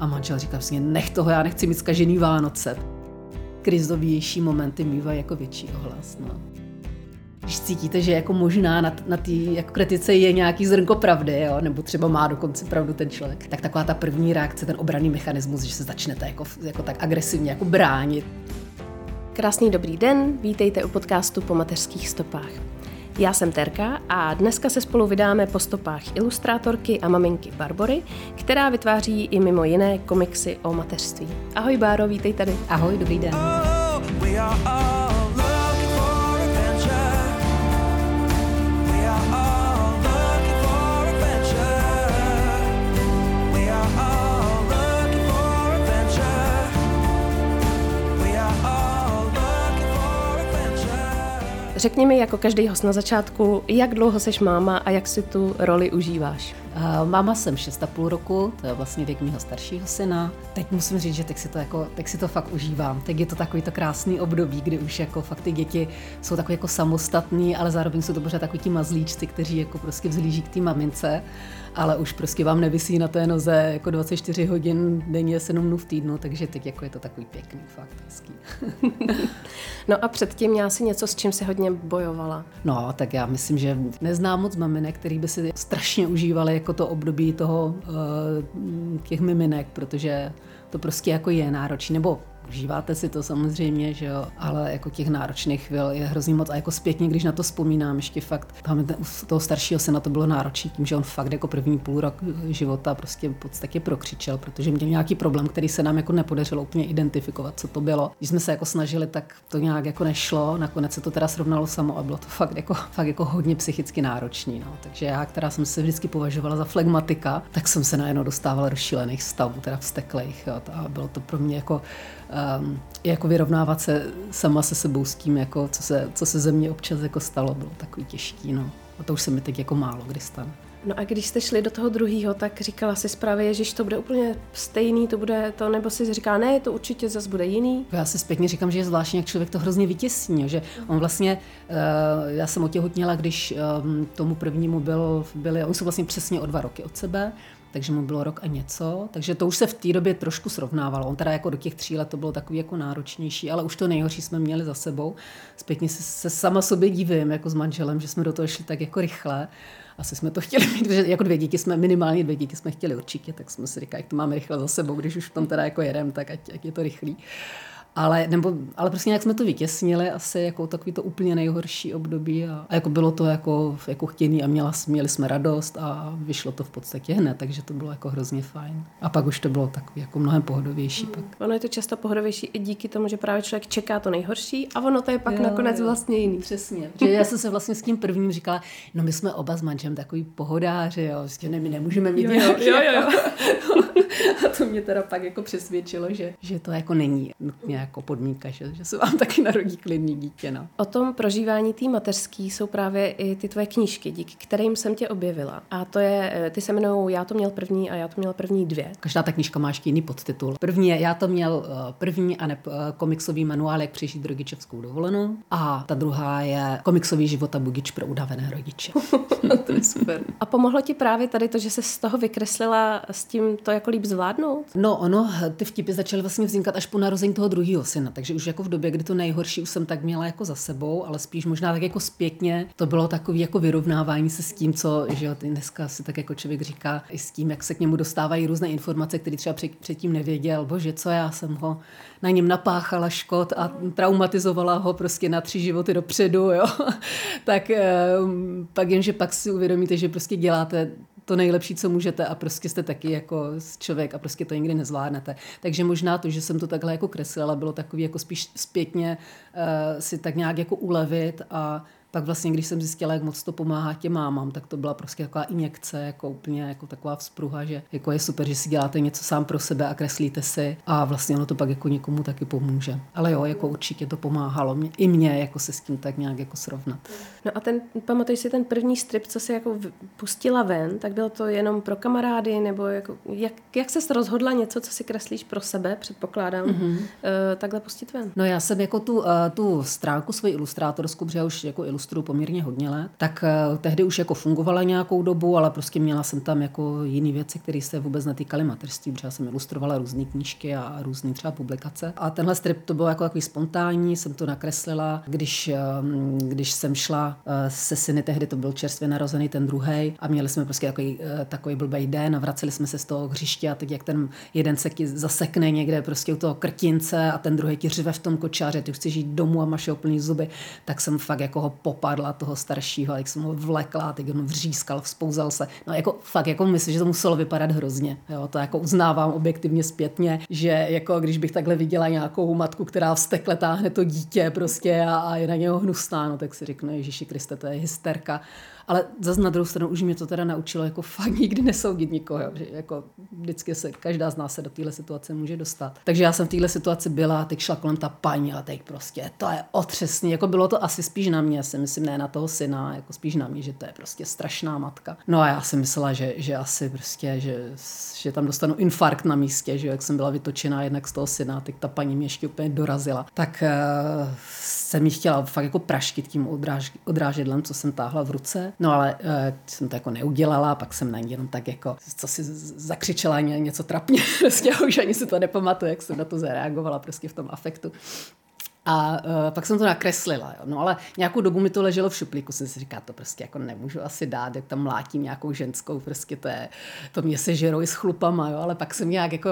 A manžel říká vlastně, nech toho, já nechci mít zkažený Vánoce. Krizovější momenty mývají jako větší ohlas. No. Když cítíte, že jako možná na, na té jako kritice je nějaký zrnko pravdy, jo, nebo třeba má dokonce pravdu ten člověk, tak taková ta první reakce, ten obranný mechanismus, že se začnete jako, jako tak agresivně jako bránit. Krásný dobrý den, vítejte u podcastu Po mateřských stopách. Já jsem Terka a dneska se spolu vydáme po stopách ilustrátorky a maminky Barbory, která vytváří i mimo jiné komiksy o mateřství. Ahoj Báro, vítej tady. Ahoj, dobrý den. Oh, Řekni mi jako každý host na začátku, jak dlouho seš máma a jak si tu roli užíváš? Uh, máma jsem 6,5 roku, to je vlastně věk mého staršího syna. Teď musím říct, že teď si to, jako, teď si to fakt užívám. Teď je to takový to krásný období, kdy už jako fakt ty děti jsou takový jako samostatní, ale zároveň jsou to pořád takový ti mazlíčci, kteří jako prostě vzlíží k té mamince ale už prostě vám nevisí na té noze jako 24 hodin denně, 7 dnů v týdnu, takže teď jako je to takový pěkný, fakt hezký. no a předtím měla si něco, s čím se hodně bojovala? No, tak já myslím, že neznám moc maminek, který by si strašně užívali jako to období toho uh, těch miminek, protože to prostě jako je náročný, nebo Užíváte si to samozřejmě, že jo, ale jako těch náročných chvil je hrozně moc a jako zpětně, když na to vzpomínám, ještě fakt, tam toho staršího se na to bylo náročné tím, že on fakt jako první půl rok života prostě v podstatě prokřičel, protože měl nějaký problém, který se nám jako nepodařilo úplně identifikovat, co to bylo. Když jsme se jako snažili, tak to nějak jako nešlo, nakonec se to teda srovnalo samo a bylo to fakt jako, fakt jako hodně psychicky náročný. No. Takže já, která jsem se vždycky považovala za flegmatika, tak jsem se najednou dostávala do šílených stavů, teda vzteklých. Jo. A bylo to pro mě jako um, jako vyrovnávat se sama se sebou s tím, jako co, se, co se ze mě občas jako stalo, bylo takový těžký. No. A to už se mi teď jako málo kdy stane. No a když jste šli do toho druhého, tak říkala si zprávě, že to bude úplně stejný, to bude to, nebo si říká, ne, to určitě zase bude jiný. Já si zpětně říkám, že je zvláštní, jak člověk to hrozně vytěsní, že on vlastně, uh, já jsem otěhotněla, když um, tomu prvnímu byl, byli, oni jsou vlastně přesně o dva roky od sebe, takže mu bylo rok a něco, takže to už se v té době trošku srovnávalo. On teda jako do těch tří let to bylo takový jako náročnější, ale už to nejhorší jsme měli za sebou. Zpětně se, se sama sobě divím jako s manželem, že jsme do toho šli tak jako rychle. Asi jsme to chtěli mít, protože jako dvě děti jsme, minimálně dvě děti jsme chtěli určitě, tak jsme si říkali, jak to máme rychle za sebou, když už v tom teda jako jedem, tak ať, ať je to rychlý. Ale, nebo, ale prostě nějak jsme to vytěsnili asi jako takový to úplně nejhorší období a, a jako bylo to jako, jako chtěný a měla, měli jsme radost a vyšlo to v podstatě hned, takže to bylo jako hrozně fajn. A pak už to bylo takový jako mnohem pohodovější. Mm. Pak. Ono je to často pohodovější i díky tomu, že právě člověk čeká to nejhorší a ono to je pak jo, nakonec jo. vlastně jiný. Přesně. že já jsem se vlastně s tím prvním říkala, no my jsme oba s manžem takový pohodáři, jo, vlastně ne, my nemůžeme mít jo, jo, jo, jo. a to mě teda pak jako přesvědčilo, že, že to jako není nutně jako podmínka, že, že se vám taky narodí klidný dítě. No. O tom prožívání té mateřský jsou právě i ty tvoje knížky, díky kterým jsem tě objevila. A to je, eh, ty se jmenují Já to měl první a já to měl první dvě. Každá ta knížka má ještě jiný podtitul. První je Já to měl eh, první a ne eh, komiksový manuál, jak přežít rodičovskou dovolenou. A ta druhá je komiksový život a budič pro udavené rodiče. to je super. A pomohlo ti právě tady to, že se z toho vykreslila s tím to jako líp zvládnout? No, ono, ty vtipy začaly vlastně vznikat až po narození toho druhého syna, takže už jako v době, kdy to nejhorší už jsem tak měla jako za sebou, ale spíš možná tak jako zpětně to bylo takový jako vyrovnávání se s tím, co, že jo, dneska si tak jako člověk říká, i s tím, jak se k němu dostávají různé informace, které třeba před, předtím nevěděl, bože, co já jsem ho na něm napáchala škod a traumatizovala ho prostě na tři životy dopředu, jo. tak eh, pak jenže pak si uvědomíte, že prostě děláte to nejlepší, co můžete a prostě jste taky jako člověk a prostě to nikdy nezvládnete. Takže možná to, že jsem to takhle jako kreslila, bylo takový jako spíš zpětně uh, si tak nějak jako ulevit a pak vlastně, když jsem zjistila, jak moc to pomáhá těm mámám, tak to byla prostě taková injekce, jako úplně jako taková vzpruha, že jako je super, že si děláte něco sám pro sebe a kreslíte si a vlastně ono to pak jako někomu taky pomůže. Ale jo, jako určitě to pomáhalo mě, i mě jako se s tím tak nějak jako srovnat. No a ten, pamatuješ si ten první strip, co si jako pustila ven, tak bylo to jenom pro kamarády, nebo jako, jak, jak se rozhodla něco, co si kreslíš pro sebe, předpokládám, mm-hmm. uh, takhle pustit ven? No já jsem jako tu, uh, tu stránku svoji ilustrátorskou, protože už jako ilustruju poměrně hodně let, tak uh, tehdy už jako fungovala nějakou dobu, ale prostě měla jsem tam jako jiné věci, které se vůbec netýkaly mateřství, protože já jsem ilustrovala různé knížky a různé třeba publikace. A tenhle strip to bylo jako takový spontánní, jsem to nakreslila, když, um, když jsem šla uh, se syny, tehdy to byl čerstvě narozený ten druhý a měli jsme prostě takový, takový blbý den a vraceli jsme se z toho hřiště a teď jak ten jeden se zasekne někde prostě u toho krtince a ten druhý ti řve v tom kočáře, ty chceš jít domů a máš plný zuby, tak jsem fakt jako ho popadla toho staršího, jak jsem ho vlekla, teď on vřískal, vzpouzal se. No jako fakt jako myslím, že to muselo vypadat hrozně. Jo, to jako uznávám objektivně zpětně, že jako když bych takhle viděla nějakou matku, která vstekle táhne to dítě prostě a, a je na něho hnusná, no tak si řeknu, Ježíši Kriste, to je hysterka. Ale zase na druhou stranu už mě to teda naučilo jako fakt nikdy nesoudit nikoho, že jako vždycky se, každá z nás se do téhle situace může dostat. Takže já jsem v téhle situaci byla, teď šla kolem ta paní a teď prostě to je otřesný, jako bylo to asi spíš na mě, si myslím, ne na toho syna, jako spíš na mě, že to je prostě strašná matka. No a já jsem myslela, že, že asi prostě, že, že tam dostanu infarkt na místě, že jak jsem byla vytočená jednak z toho syna, teď ta paní mě ještě úplně dorazila. Tak uh, jsem jí chtěla fakt jako praštit tím odráž, odrážedlem, co jsem táhla v ruce. No ale uh, jsem to jako neudělala, pak jsem na ní jenom tak jako, co si zakřičela něco trapně, prostě už ani si to nepamatuju, jak jsem na to zareagovala prostě v tom afektu. A uh, pak jsem to nakreslila, jo. No ale nějakou dobu mi to leželo v šuplíku, jsem si říkala, to prostě jako nemůžu asi dát, jak tam mlátím nějakou ženskou, prostě to je, to mě se žerou i s chlupama, jo. Ale pak jsem nějak jako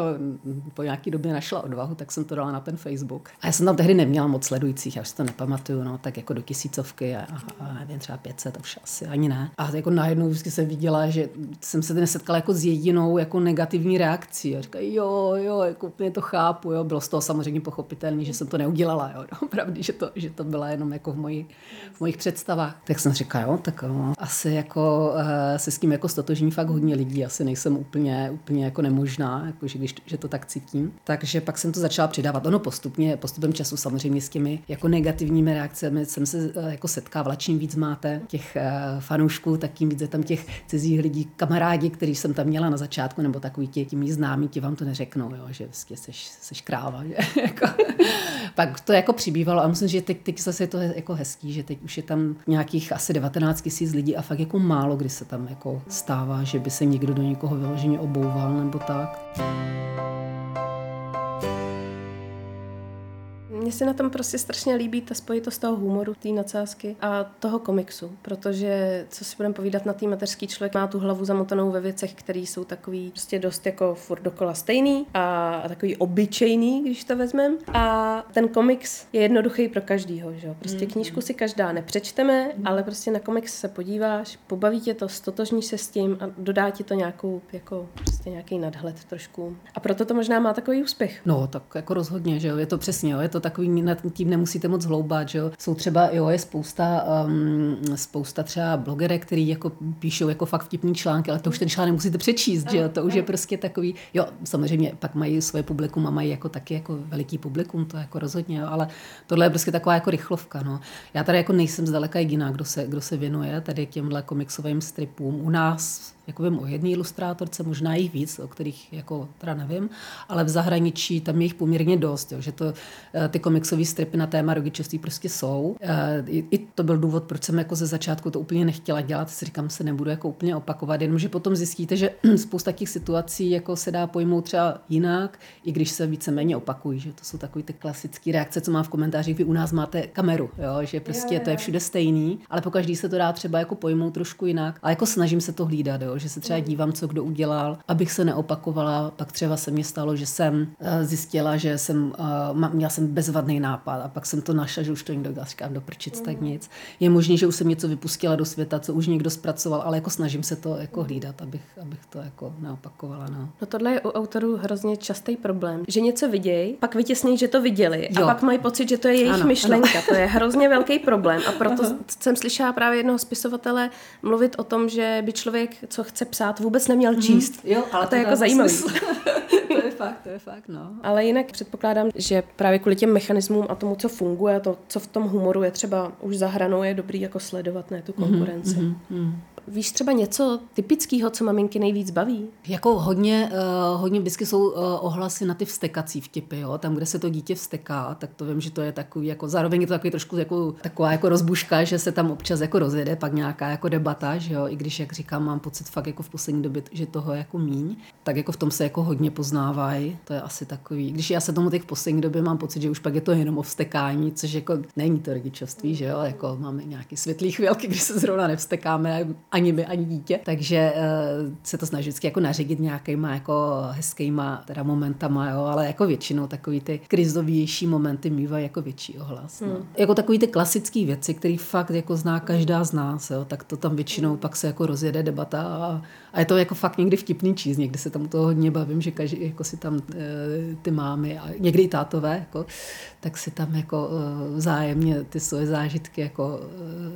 po nějaký době našla odvahu, tak jsem to dala na ten Facebook. A já jsem tam tehdy neměla moc sledujících, já už to nepamatuju, no, tak jako do tisícovky a, a nevím, třeba 500, už asi ani ne. A jako najednou vždycky jsem viděla, že jsem se nesetkala jako s jedinou jako negativní reakcí. A říkala, jo, jo, jako úplně to chápu, jo. Bylo z toho samozřejmě pochopitelné, že jsem to neudělala, jo opravdu, že to, že to byla jenom jako v, moji, v mojich představách. Tak jsem říkala, jo, tak no, asi jako uh, se s tím jako stotožní fakt hodně lidí, asi nejsem úplně, úplně jako nemožná, jako že, když, že to tak cítím. Takže pak jsem to začala přidávat. Ono postupně, postupem času samozřejmě s těmi jako negativními reakcemi jsem se uh, jako setkávala. Čím víc máte těch fanoušků, tak tím víc je tam těch cizích lidí, kamarádi, který jsem tam měla na začátku, nebo takový ti mý známí, ti vám to neřeknou, jo, že vlastně seš, seš kráva. Že? Jako, pak to jako přibývalo a myslím, že teď, teď zase je to jako hezký, že teď už je tam nějakých asi 19 tisíc lidí a fakt jako málo kdy se tam jako stává, že by se někdo do někoho vyloženě obouval nebo tak. Mně se na tom prostě strašně líbí ta spojitost toho humoru, té nadsázky a toho komiksu, protože, co si budeme povídat, na té mateřský člověk má tu hlavu zamotanou ve věcech, které jsou takový prostě dost jako furt dokola stejný a takový obyčejný, když to vezmeme. A ten komiks je jednoduchý pro každýho, že Prostě mm. knížku si každá nepřečteme, mm. ale prostě na komiks se podíváš, pobaví tě to, stotožníš se s tím a dodá ti to nějakou, jako prostě nějaký nadhled trošku. A proto to možná má takový úspěch. No, tak jako rozhodně, že jo, je to přesně, jo, je to tak takový, nad tím nemusíte moc hloubat, že jo. Jsou třeba, jo, je spousta, um, spousta třeba blogerek, který jako píšou jako fakt vtipný články, ale to už ten článek musíte přečíst, že jo. To už je prostě takový, jo, samozřejmě pak mají svoje publikum a mají jako taky jako veliký publikum, to jako rozhodně, jo, ale tohle je prostě taková jako rychlovka, no. Já tady jako nejsem zdaleka jediná, kdo se, kdo se věnuje tady těmhle komiksovým stripům. U nás jako vím o jedné ilustrátorce, možná jich víc, o kterých jako teda nevím, ale v zahraničí tam je jich poměrně dost, jo, že to, eh, ty komiksové stripy na téma rodičovství prostě jsou. Eh, I, to byl důvod, proč jsem jako ze začátku to úplně nechtěla dělat, si říkám, se nebudu jako úplně opakovat, jenomže potom zjistíte, že spousta těch situací jako se dá pojmout třeba jinak, i když se víceméně opakují, že to jsou takové ty klasické reakce, co má v komentářích, vy u nás máte kameru, jo, že prostě je, je. to je všude stejný, ale po každý se to dá třeba jako pojmout trošku jinak, ale jako snažím se to hlídat, jo, že se třeba dívám, co kdo udělal, abych se neopakovala. Pak třeba se mi stalo, že jsem eh, zjistila, že jsem, uh, měla jsem bezvadný nápad a pak jsem to našla, že už to někdo dal, říkám, do prčic, tak mhm. nic. Je možné, že už jsem něco vypustila do světa, co už někdo zpracoval, ale jako snažím se to jako hlídat, abych, abych to jako neopakovala. No. no tohle je u autorů hrozně častý problém, že něco vidějí, pak vytěsní, že to viděli jo. a pak mají pocit, že to je jejich ano, myšlenka. Ano. To je hrozně velký problém a proto Aha. jsem slyšela právě jednoho spisovatele mluvit o tom, že by člověk, co chce psát, vůbec neměl číst. Mm-hmm. Jo, ale to, to je jako zajímavé. fakt, to je fakt, no. Ale jinak předpokládám, že právě kvůli těm mechanismům a tomu, co funguje, to, co v tom humoru je třeba už za hranou, je dobrý jako sledovat, ne tu konkurenci. Mm-hmm, mm-hmm. Víš třeba něco typického, co maminky nejvíc baví? Jako hodně, uh, hodně vždycky jsou uh, ohlasy na ty vstekací vtipy, jo? tam, kde se to dítě vsteká, tak to vím, že to je takový, jako zároveň je to takový trošku jako, taková jako rozbuška, že se tam občas jako rozjede pak nějaká jako debata, že jo? i když, jak říkám, mám pocit fakt jako v poslední době, že toho je jako míň, tak jako v tom se jako hodně poznávají, to je asi takový, když já se tomu teď v poslední době mám pocit, že už pak je to jenom o vstekání, což jako není to rodičovství, že jo, jako máme nějaký světlý chvilky, kdy se zrovna nevstekáme ani my, ani dítě. Takže uh, se to snaží vždycky jako naředit nějakýma jako hezkýma teda momentama, jo, ale jako většinou takový ty krizovější momenty mývají jako větší ohlas. No. Hmm. Jako takový ty klasické věci, které fakt jako zná každá z nás, jo, tak to tam většinou pak se jako rozjede debata a, a je to jako fakt někdy vtipný číst, někdy se tam to hodně bavím, že každý jako si tam e, ty mámy a někdy i tátové, jako, tak si tam jako e, vzájemně ty svoje zážitky jako,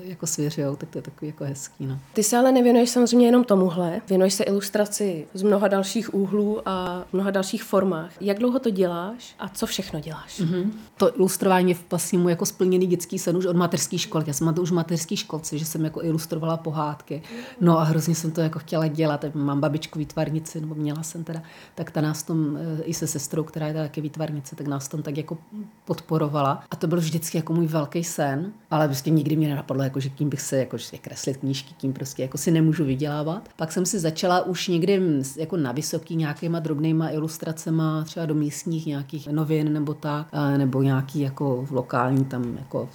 e, jako svěřujou, tak to je takový jako hezký. No. Ty se ale nevěnuješ samozřejmě jenom tomuhle, věnuješ se ilustraci z mnoha dalších úhlů a mnoha dalších formách. Jak dlouho to děláš a co všechno děláš? Mm-hmm. To ilustrování je vlastně mu jako splněný dětský sen už od mateřské školy. Já jsem to už v mateřské školce, že jsem jako ilustrovala pohádky. No a hrozně jsem to jako chtěla dělat. Mám babičku výtvarnici, nebo měla jsem teda, tak ta nás tom eh, i se sestrou, která je taky výtvarnice, tak nás tom tak jako podporovala. A to byl vždycky jako můj velký sen, ale prostě nikdy mě nenapadlo, jako, že kým bych se jako kreslit knížky, kým prostě jako si nemůžu vydělávat. Pak jsem si začala už někdy jako na vysoký nějakýma drobnýma ilustracema, třeba do místních nějakých novin nebo tak, nebo nějaký jako lokální tam jako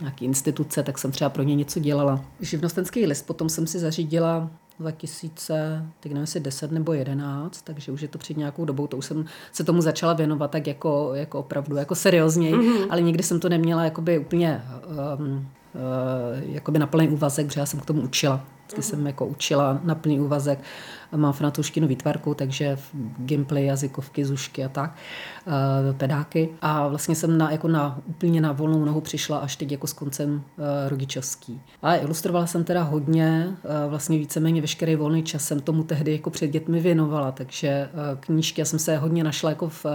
nějaký instituce, tak jsem třeba pro ně něco dělala. Živnostenský list potom jsem si zařídila 2000, teď nevím, jestli 10 nebo 11, takže už je to před nějakou dobou, to už jsem se tomu začala věnovat tak jako, jako opravdu, jako seriózněji, mm-hmm. ale nikdy jsem to neměla jakoby úplně um, uh, jakoby na plný úvazek, protože já jsem k tomu učila. Vždycky jsem jako učila na plný úvazek mám francouzštinu výtvarku, takže gameplay, jazykovky, zušky a tak, eh, pedáky. A vlastně jsem na, jako na, úplně na volnou nohu přišla až teď jako s koncem eh, rodičovský. A ilustrovala jsem teda hodně, eh, vlastně víceméně veškerý volný čas jsem tomu tehdy jako před dětmi věnovala, takže knížky, já jsem se hodně našla jako v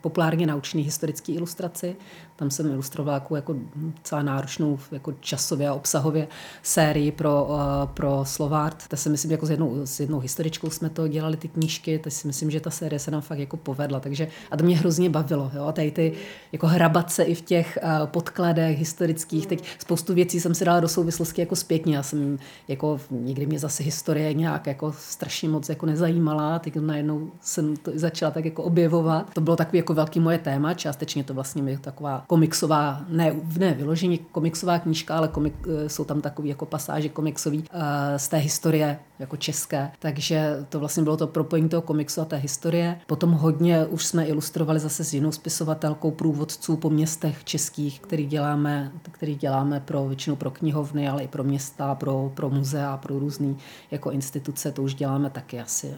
populárně naučné historické ilustraci, tam jsem ilustrovala jako, jako celá náročnou jako časově a obsahově sérii pro, pro Slovart. To si myslím jako s jednou, s jednou historičkou jsme to dělali ty knížky, tak si myslím, že ta série se nám fakt jako povedla. Takže, a to mě hrozně bavilo. Jo? Tady ty jako hrabat se i v těch uh, podkladech historických. Teď spoustu věcí jsem si dala do souvislosti jako zpětně. Já jsem jako nikdy mě zase historie nějak jako strašně moc jako nezajímala. Teď najednou jsem to začala tak jako objevovat. To bylo takový jako velký moje téma. Částečně to vlastně je taková komiksová, ne, ne vyloženě komiksová knížka, ale komik, eh, jsou tam takový jako pasáže komiksový uh, z té historie jako české. Takže to vlastně bylo to propojení toho komiksu a té historie. Potom hodně už jsme ilustrovali zase s jinou spisovatelkou průvodců po městech českých, který děláme, který děláme pro většinou pro knihovny, ale i pro města, pro, pro muzea, pro různé jako instituce. To už děláme taky asi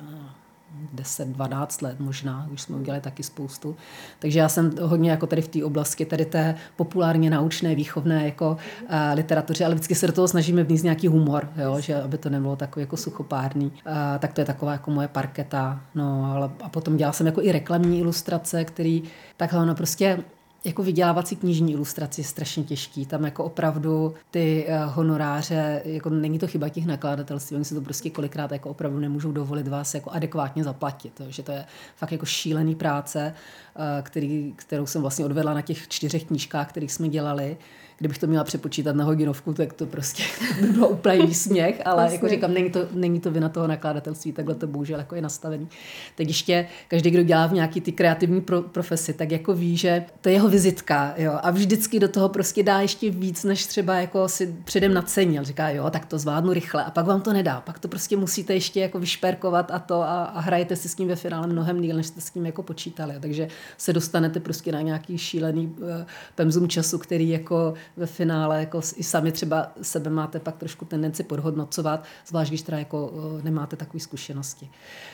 10-12 let možná, už jsme udělali taky spoustu. Takže já jsem hodně jako tady v té oblasti, tady té populárně naučné, výchovné jako uh, literatuře, ale vždycky se do toho snažíme vníst nějaký humor, jo, že aby to nebylo takový jako suchopárný. Uh, tak to je taková jako moje parketa. No, ale a potom dělala jsem jako i reklamní ilustrace, který takhle ono prostě jako vydělávací knižní ilustraci je strašně těžký. Tam jako opravdu ty eh, honoráře, jako není to chyba těch nakladatelství, oni si to prostě kolikrát jako opravdu nemůžou dovolit vás jako adekvátně zaplatit. že to je fakt jako šílený práce, eh, který, kterou jsem vlastně odvedla na těch čtyřech knížkách, kterých jsme dělali kdybych to měla přepočítat na hodinovku, tak to prostě by bylo úplně výsměch, ale vlastně. jako říkám, není to, není to vina toho nakladatelství, takhle to bohužel jako je nastavený. Teď ještě každý, kdo dělá v nějaký ty kreativní pro, profesi, tak jako ví, že to je jeho vizitka, jo, a vždycky do toho prostě dá ještě víc, než třeba jako si předem nacenil. Říká, jo, tak to zvládnu rychle a pak vám to nedá, pak to prostě musíte ještě jako vyšperkovat a to a, a hrajete si s tím ve finále mnohem díl, než jste s tím jako počítali. Takže se dostanete prostě na nějaký šílený uh, pemzum času, který jako ve finále jako i sami třeba sebe máte pak trošku tendenci podhodnocovat, zvlášť když teda jako eh, nemáte takové zkušenosti.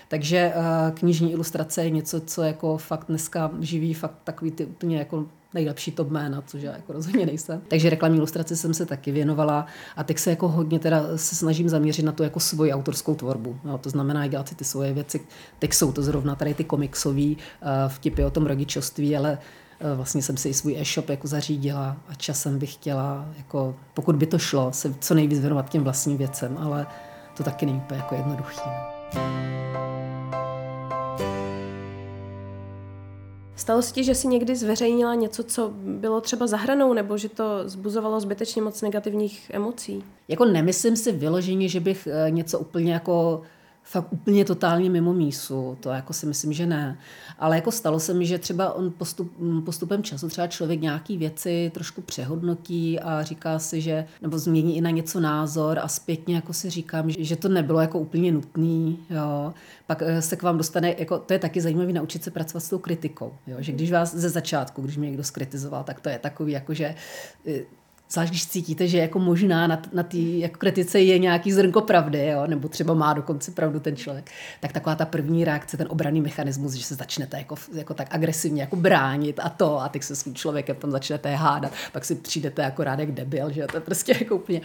Takže eh, knižní ilustrace je něco, co jako fakt dneska živí fakt takový ty úplně jako nejlepší top jména, což já jako rozhodně nejsem. Takže reklamní ilustraci jsem se taky věnovala a teď se jako hodně teda se snažím zaměřit na to jako svoji autorskou tvorbu. Jo, to znamená dělat si ty svoje věci. Teď jsou to zrovna tady ty komiksové uh, vtipy o tom rodičovství, ale vlastně jsem si i svůj e-shop jako zařídila a časem bych chtěla, jako, pokud by to šlo, se co nejvíc věnovat těm vlastním věcem, ale to taky není úplně jako jednoduchý. No. Stalo se ti, že jsi někdy zveřejnila něco, co bylo třeba za hranou, nebo že to zbuzovalo zbytečně moc negativních emocí? Jako nemyslím si vyloženě, že bych eh, něco úplně jako fakt úplně totálně mimo mísu, to jako si myslím, že ne. Ale jako stalo se mi, že třeba on postup, postupem času třeba člověk nějaký věci trošku přehodnotí a říká si, že, nebo změní i na něco názor a zpětně jako si říkám, že, že to nebylo jako úplně nutný, jo. Pak eh, se k vám dostane, jako to je taky zajímavé naučit se pracovat s tou kritikou, jo. Že když vás ze začátku, když mě někdo skritizoval, tak to je takový jako, že eh, zvlášť když cítíte, že jako možná na, na té jako kritice je nějaký zrnko pravdy, jo? nebo třeba má dokonce pravdu ten člověk, tak taková ta první reakce, ten obraný mechanismus, že se začnete jako, jako tak agresivně jako bránit a to a teď se s tím člověkem tam začnete hádat, pak si přijdete jako rád jak debil, že to je prostě jako úplně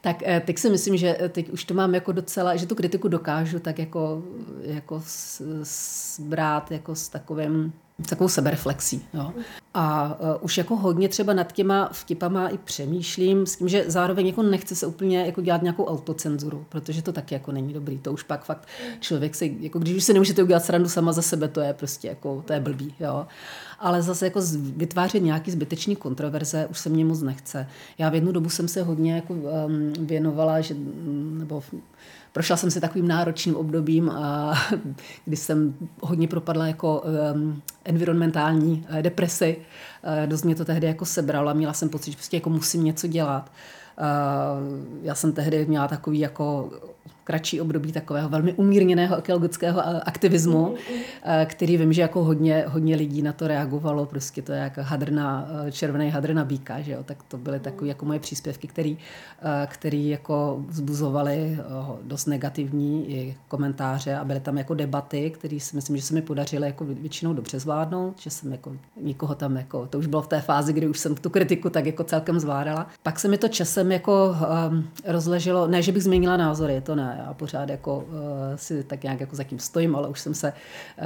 tak eh, teď si myslím, že eh, teď už to mám jako docela, že tu kritiku dokážu tak jako, jako brát jako s takovým takovou sebereflexí. Jo. A uh, už jako hodně třeba nad těma vtipama i přemýšlím s tím, že zároveň jako nechce se úplně jako dělat nějakou autocenzuru, protože to taky jako není dobrý. To už pak fakt člověk si, jako když už se nemůžete udělat srandu sama za sebe, to je prostě jako, to je blbý. Jo. Ale zase jako vytvářet nějaký zbytečný kontroverze už se mě moc nechce. Já v jednu dobu jsem se hodně jako věnovala, že, nebo prošla jsem si takovým náročným obdobím, kdy jsem hodně propadla jako environmentální uh, depresi. Uh, dost mě to tehdy jako sebralo a měla jsem pocit, že prostě jako musím něco dělat. Uh, já jsem tehdy měla takový jako kratší období takového velmi umírněného ekologického aktivismu, mm-hmm. který vím, že jako hodně, hodně lidí na to reagovalo, prostě to je jako hadrna, eh, červený hadr na býka, že jo? tak to byly takové jako moje příspěvky, který, eh, který jako vzbuzovaly dost negativní i komentáře a byly tam jako debaty, které si myslím, že se mi podařilo jako většinou dobře zvládnout, že jsem jako nikoho tam jako, to už bylo v té fázi, kdy už jsem tu kritiku tak jako celkem zvládala. Pak se mi to časem jako um, rozleželo, ne, že bych změnila názory, to ne, já pořád jako uh, si tak nějak jako zatím stojím, ale už jsem se uh,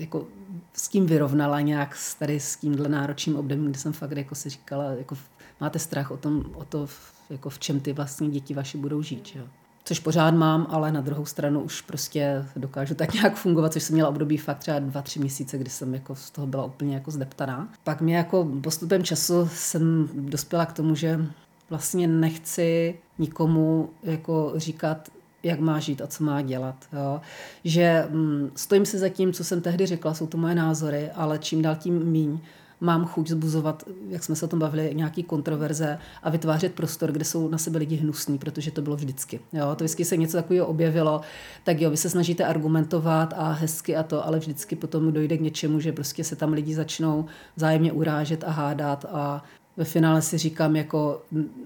jako s tím vyrovnala nějak tady s tímhle náročným obdobím, kdy jsem fakt jako si říkala, jako máte strach o, tom, o to, jako v čem ty vlastní děti vaše budou žít. Že? Což pořád mám, ale na druhou stranu už prostě dokážu tak nějak fungovat, což jsem měla období fakt třeba dva, tři měsíce, kdy jsem jako z toho byla úplně jako zdeptaná. Pak mě jako postupem času jsem dospěla k tomu, že vlastně nechci nikomu jako říkat, jak má žít a co má dělat. Jo. Že hm, stojím si za tím, co jsem tehdy řekla, jsou to moje názory, ale čím dál tím míň mám chuť zbuzovat, jak jsme se o tom bavili, nějaký kontroverze a vytvářet prostor, kde jsou na sebe lidi hnusní, protože to bylo vždycky. Jo, to vždycky se něco takového objevilo, tak jo, vy se snažíte argumentovat a hezky a to, ale vždycky potom dojde k něčemu, že prostě se tam lidi začnou vzájemně urážet a hádat a ve finále si říkám, jako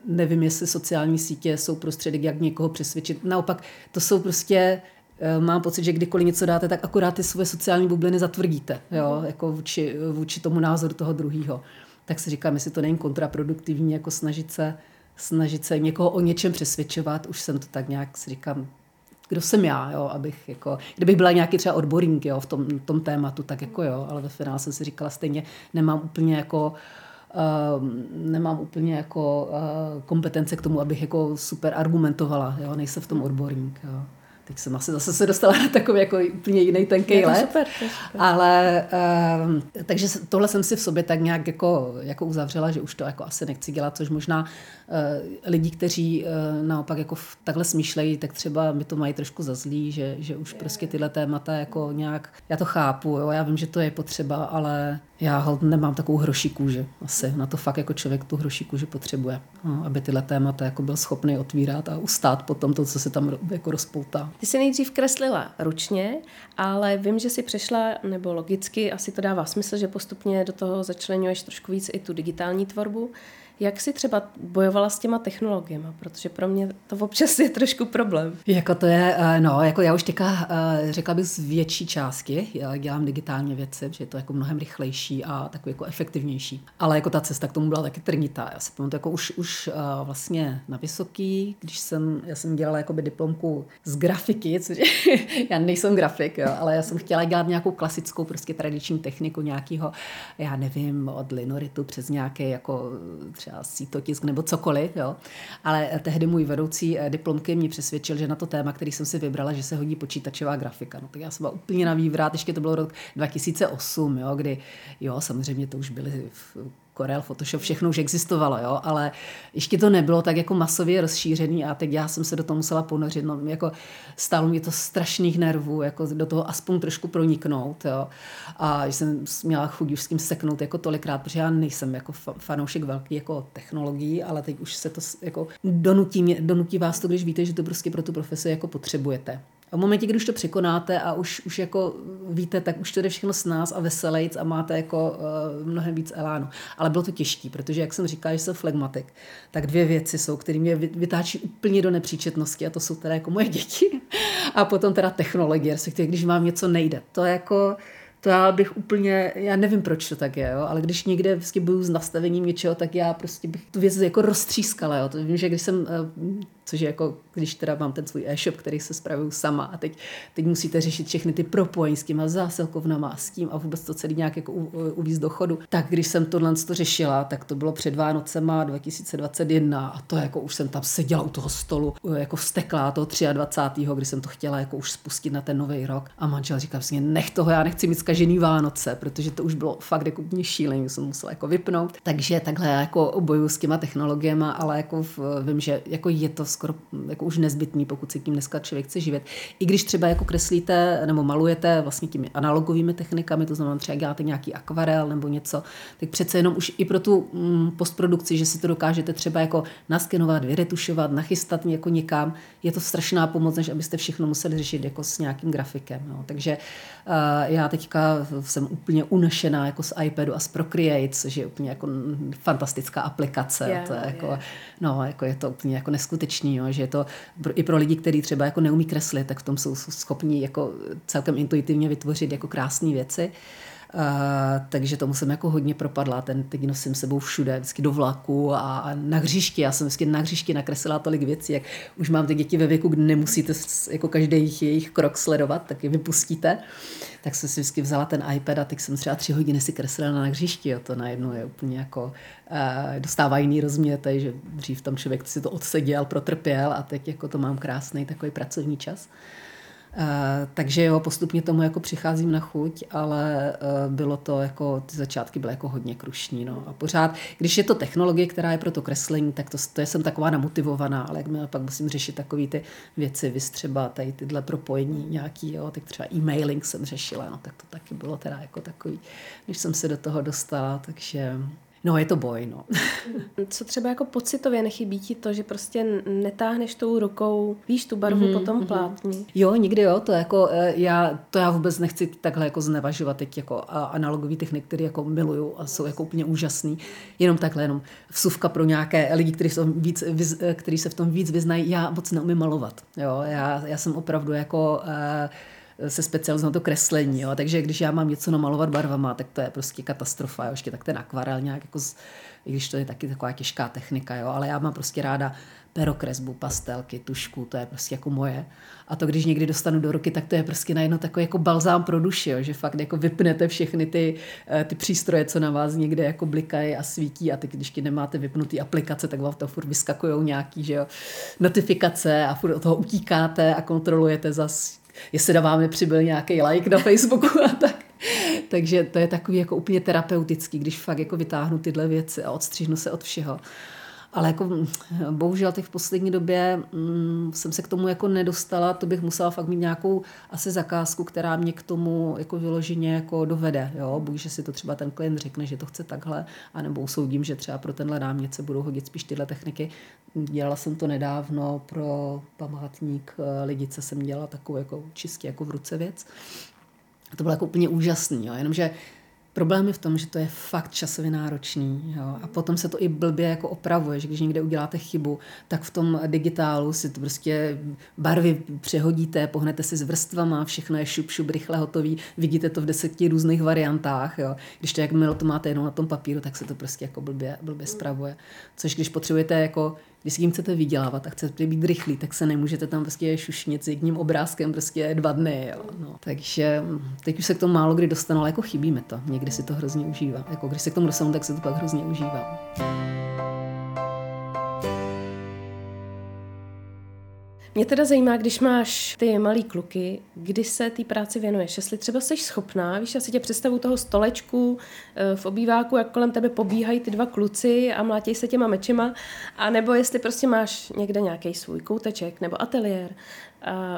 nevím, jestli sociální sítě jsou prostředek, jak někoho přesvědčit. Naopak, to jsou prostě, eh, mám pocit, že kdykoliv něco dáte, tak akorát ty svoje sociální bubliny zatvrdíte, jo, jako vůči, vůči tomu názoru toho druhého. Tak si říkám, jestli to není kontraproduktivní, jako snažit se, snažit se někoho o něčem přesvědčovat. Už jsem to tak nějak si říkám, kdo jsem já, jo, abych jako, kdybych byla nějaký třeba odborník, jo, v tom, tom tématu, tak jako jo, ale ve finále jsem si říkala stejně, nemám úplně jako uh, nemám úplně jako uh, kompetence k tomu, abych jako super argumentovala, jo? nejsem v tom odborník. Jo? Teď jsem asi zase se dostala na takový jako úplně jiný tenký let. Super, super. Ale, um, takže tohle jsem si v sobě tak nějak jako, jako uzavřela, že už to jako asi nechci dělat, což možná uh, lidi, kteří uh, naopak jako takhle smýšlejí, tak třeba mi to mají trošku za zlý, že, že už prostě tyhle témata jako nějak, já to chápu, jo? já vím, že to je potřeba, ale já nemám takovou hroší kůži asi. Na to fakt jako člověk tu hroší kůži potřebuje, no, aby tyhle témata jako byl schopný otvírat a ustát potom to, co se tam jako rozpoutá. Ty jsi nejdřív kreslila ručně, ale vím, že si přešla, nebo logicky asi to dává smysl, že postupně do toho začlenuješ trošku víc i tu digitální tvorbu. Jak si třeba bojovala s těma technologiemi? Protože pro mě to občas je trošku problém. Jako to je, eh, no, jako já už teďka eh, řekla bych z větší částky, já dělám digitálně věci, že je to jako mnohem rychlejší a takový jako efektivnější. Ale jako ta cesta k tomu byla taky trnitá. Já si pamatuju, jako už, už vlastně na vysoký, když jsem, já jsem dělala jakoby diplomku z grafiky, což já nejsem grafik, jo, ale já jsem chtěla dělat nějakou klasickou prostě tradiční techniku nějakého, já nevím, od linoritu přes nějaký jako třeba sítotisk nebo cokoliv, jo. Ale tehdy můj vedoucí eh, diplomky mě přesvědčil, že na to téma, který jsem si vybrala, že se hodí počítačová grafika. No tak já jsem byla úplně na vývrat, ještě to bylo rok 2008, jo, kdy jo, samozřejmě to už byly Corel, Photoshop, všechno už existovalo, jo, ale ještě to nebylo tak jako masově rozšířený a teď já jsem se do toho musela ponořit, no, jako stálo mě to strašných nervů, jako do toho aspoň trošku proniknout, jo, a že jsem měla chuť už s tím seknout jako tolikrát, protože já nejsem jako fanoušek velký jako technologií, ale teď už se to jako donutí, mě, donutí vás to, když víte, že to prostě pro tu profesi jako potřebujete. A v momentě, kdy už to překonáte a už, už jako víte, tak už to jde všechno s nás a veselejc a máte jako uh, mnohem víc elánu. Ale bylo to těžké, protože jak jsem říkala, že jsem flegmatik, tak dvě věci jsou, které mě vytáčí úplně do nepříčetnosti a to jsou teda jako moje děti a potom teda technologie, respektive když vám něco nejde. To jako, to já bych úplně, já nevím, proč to tak je, jo, ale když někde vlastně budu s nastavením něčeho, tak já prostě bych tu věc jako roztřískala, jo. To vím, že když jsem eh, což je jako, když teda mám ten svůj e-shop, který se spravuju sama a teď, teď musíte řešit všechny ty propojení s těma zásilkovnama a s tím a vůbec to celý nějak jako uvíz do chodu. Tak když jsem tohle to řešila, tak to bylo před Vánocema 2021 a to jako už jsem tam seděla u toho stolu, jako vsteklá toho 23. kdy jsem to chtěla jako už spustit na ten nový rok a manžel říkal vlastně nech toho, já nechci mít zkažený Vánoce, protože to už bylo fakt jako úplně šílený, jsem musela jako vypnout. Takže takhle jako bojuju s těma technologiemi, ale jako v, vím, že jako je to skoro jako už nezbytný, pokud se tím dneska člověk chce živit. I když třeba jako kreslíte nebo malujete vlastně těmi analogovými technikami, to znamená třeba děláte nějaký akvarel nebo něco, tak přece jenom už i pro tu mm, postprodukci, že si to dokážete třeba jako naskenovat, vyretušovat, nachystat jako někam, je to strašná pomoc, než abyste všechno museli řešit jako s nějakým grafikem. No. Takže uh, já teďka jsem úplně unešená jako z iPadu a z Procreate, což je úplně jako fantastická aplikace. Yeah, to je, jako, yeah. no, jako je to úplně jako neskutečný jo, že je to i pro lidi, kteří třeba jako neumí kreslit, tak v tom jsou schopni jako celkem intuitivně vytvořit jako krásné věci. Uh, takže tomu jsem jako hodně propadla, ten teď nosím sebou všude, vždycky do vlaku a, a na hřišti, já jsem vždycky na hřišti nakreslila tolik věcí, jak už mám ty děti ve věku, kdy nemusíte jako každý jejich, jejich krok sledovat, tak je vypustíte. Tak jsem si vždycky vzala ten iPad a teď jsem třeba tři hodiny si kreslila na hřišti, jo, to najednou je úplně jako, uh, dostává jiný rozměr, takže dřív tam člověk si to odseděl, protrpěl a teď jako to mám krásný takový pracovní čas. Eh, takže jo, postupně tomu jako přicházím na chuť, ale uh, bylo to jako, ty začátky byly jako hodně krušní, no. A pořád, když je to technologie, která je pro to kreslení, tak to, to jsem taková namotivovaná, ale jak pak musím řešit takové ty věci, vystřeba tady tyhle propojení nějaký, jo, tak třeba e-mailing jsem řešila, no tak to taky bylo teda jako takový, když jsem se do toho dostala, takže No, je to boj, no. Co třeba jako pocitově nechybí ti to, že prostě netáhneš tou rukou, víš, tu barvu mm-hmm, po tom mhm. plátni? Jo, nikdy jo, to jako eh, já, to já vůbec nechci takhle jako znevažovat teď jako analogový technik, který jako miluju a jsou jako úplně úžasný. Jenom takhle, jenom vsuvka pro nějaké lidi, kteří, jsou víc, eh, kteří se v tom víc vyznají. Já moc neumím malovat, jo, já, já jsem opravdu jako uh, se specializují na to kreslení. Jo. Takže když já mám něco namalovat barvama, tak to je prostě katastrofa. Jo. Ještě tak ten akvarel nějak jako, z, i když to je taky taková těžká technika, jo. ale já mám prostě ráda perokresbu, pastelky, tušku, to je prostě jako moje. A to, když někdy dostanu do ruky, tak to je prostě najednou takový jako balzám pro duši, jo, že fakt jako vypnete všechny ty, eh, ty přístroje, co na vás někde jako blikají a svítí a ty, když nemáte vypnutý aplikace, tak vám to furt vyskakují nějaký že jo, notifikace a furt od toho utíkáte a kontrolujete zas jestli na vám nepřibyl nějaký like na Facebooku a tak. Takže to je takový jako úplně terapeutický, když fakt jako vytáhnu tyhle věci a odstřihnu se od všeho. Ale jako mm, bohužel teď v poslední době mm, jsem se k tomu jako nedostala, to bych musela fakt mít nějakou asi zakázku, která mě k tomu jako vyloženě jako dovede. Jo? Buď, že si to třeba ten klient řekne, že to chce takhle, anebo usoudím, že třeba pro tenhle námět se budou hodit spíš tyhle techniky. Dělala jsem to nedávno pro památník eh, Lidice, jsem dělala takovou jako čistě jako v ruce věc. A to bylo jako úplně úžasný, jo? jenomže Problém je v tom, že to je fakt časově náročný. Jo? A potom se to i blbě jako opravuje, že když někde uděláte chybu, tak v tom digitálu si to prostě barvy přehodíte, pohnete si s vrstvama, všechno je šup, šup, rychle hotový, vidíte to v deseti různých variantách. Jo? Když to jakmile to máte jenom na tom papíru, tak se to prostě jako blbě, blbě spravuje. Což když potřebujete jako když s tím chcete vydělávat a chcete být rychlý, tak se nemůžete tam prostě šušnit s jedním obrázkem prostě dva dny. Jo. No. Takže hm, teď už se k tomu málo kdy dostanu, ale jako chybí mi to. Někdy si to hrozně užívá. Jako když se k tomu dostanu, tak se to pak hrozně užívá. Mě teda zajímá, když máš ty malý kluky, kdy se té práci věnuješ. Jestli třeba jsi schopná, víš, já si tě představu toho stolečku eh, v obýváku, jak kolem tebe pobíhají ty dva kluci a mlátějí se těma mečima, a nebo jestli prostě máš někde nějaký svůj kouteček nebo ateliér,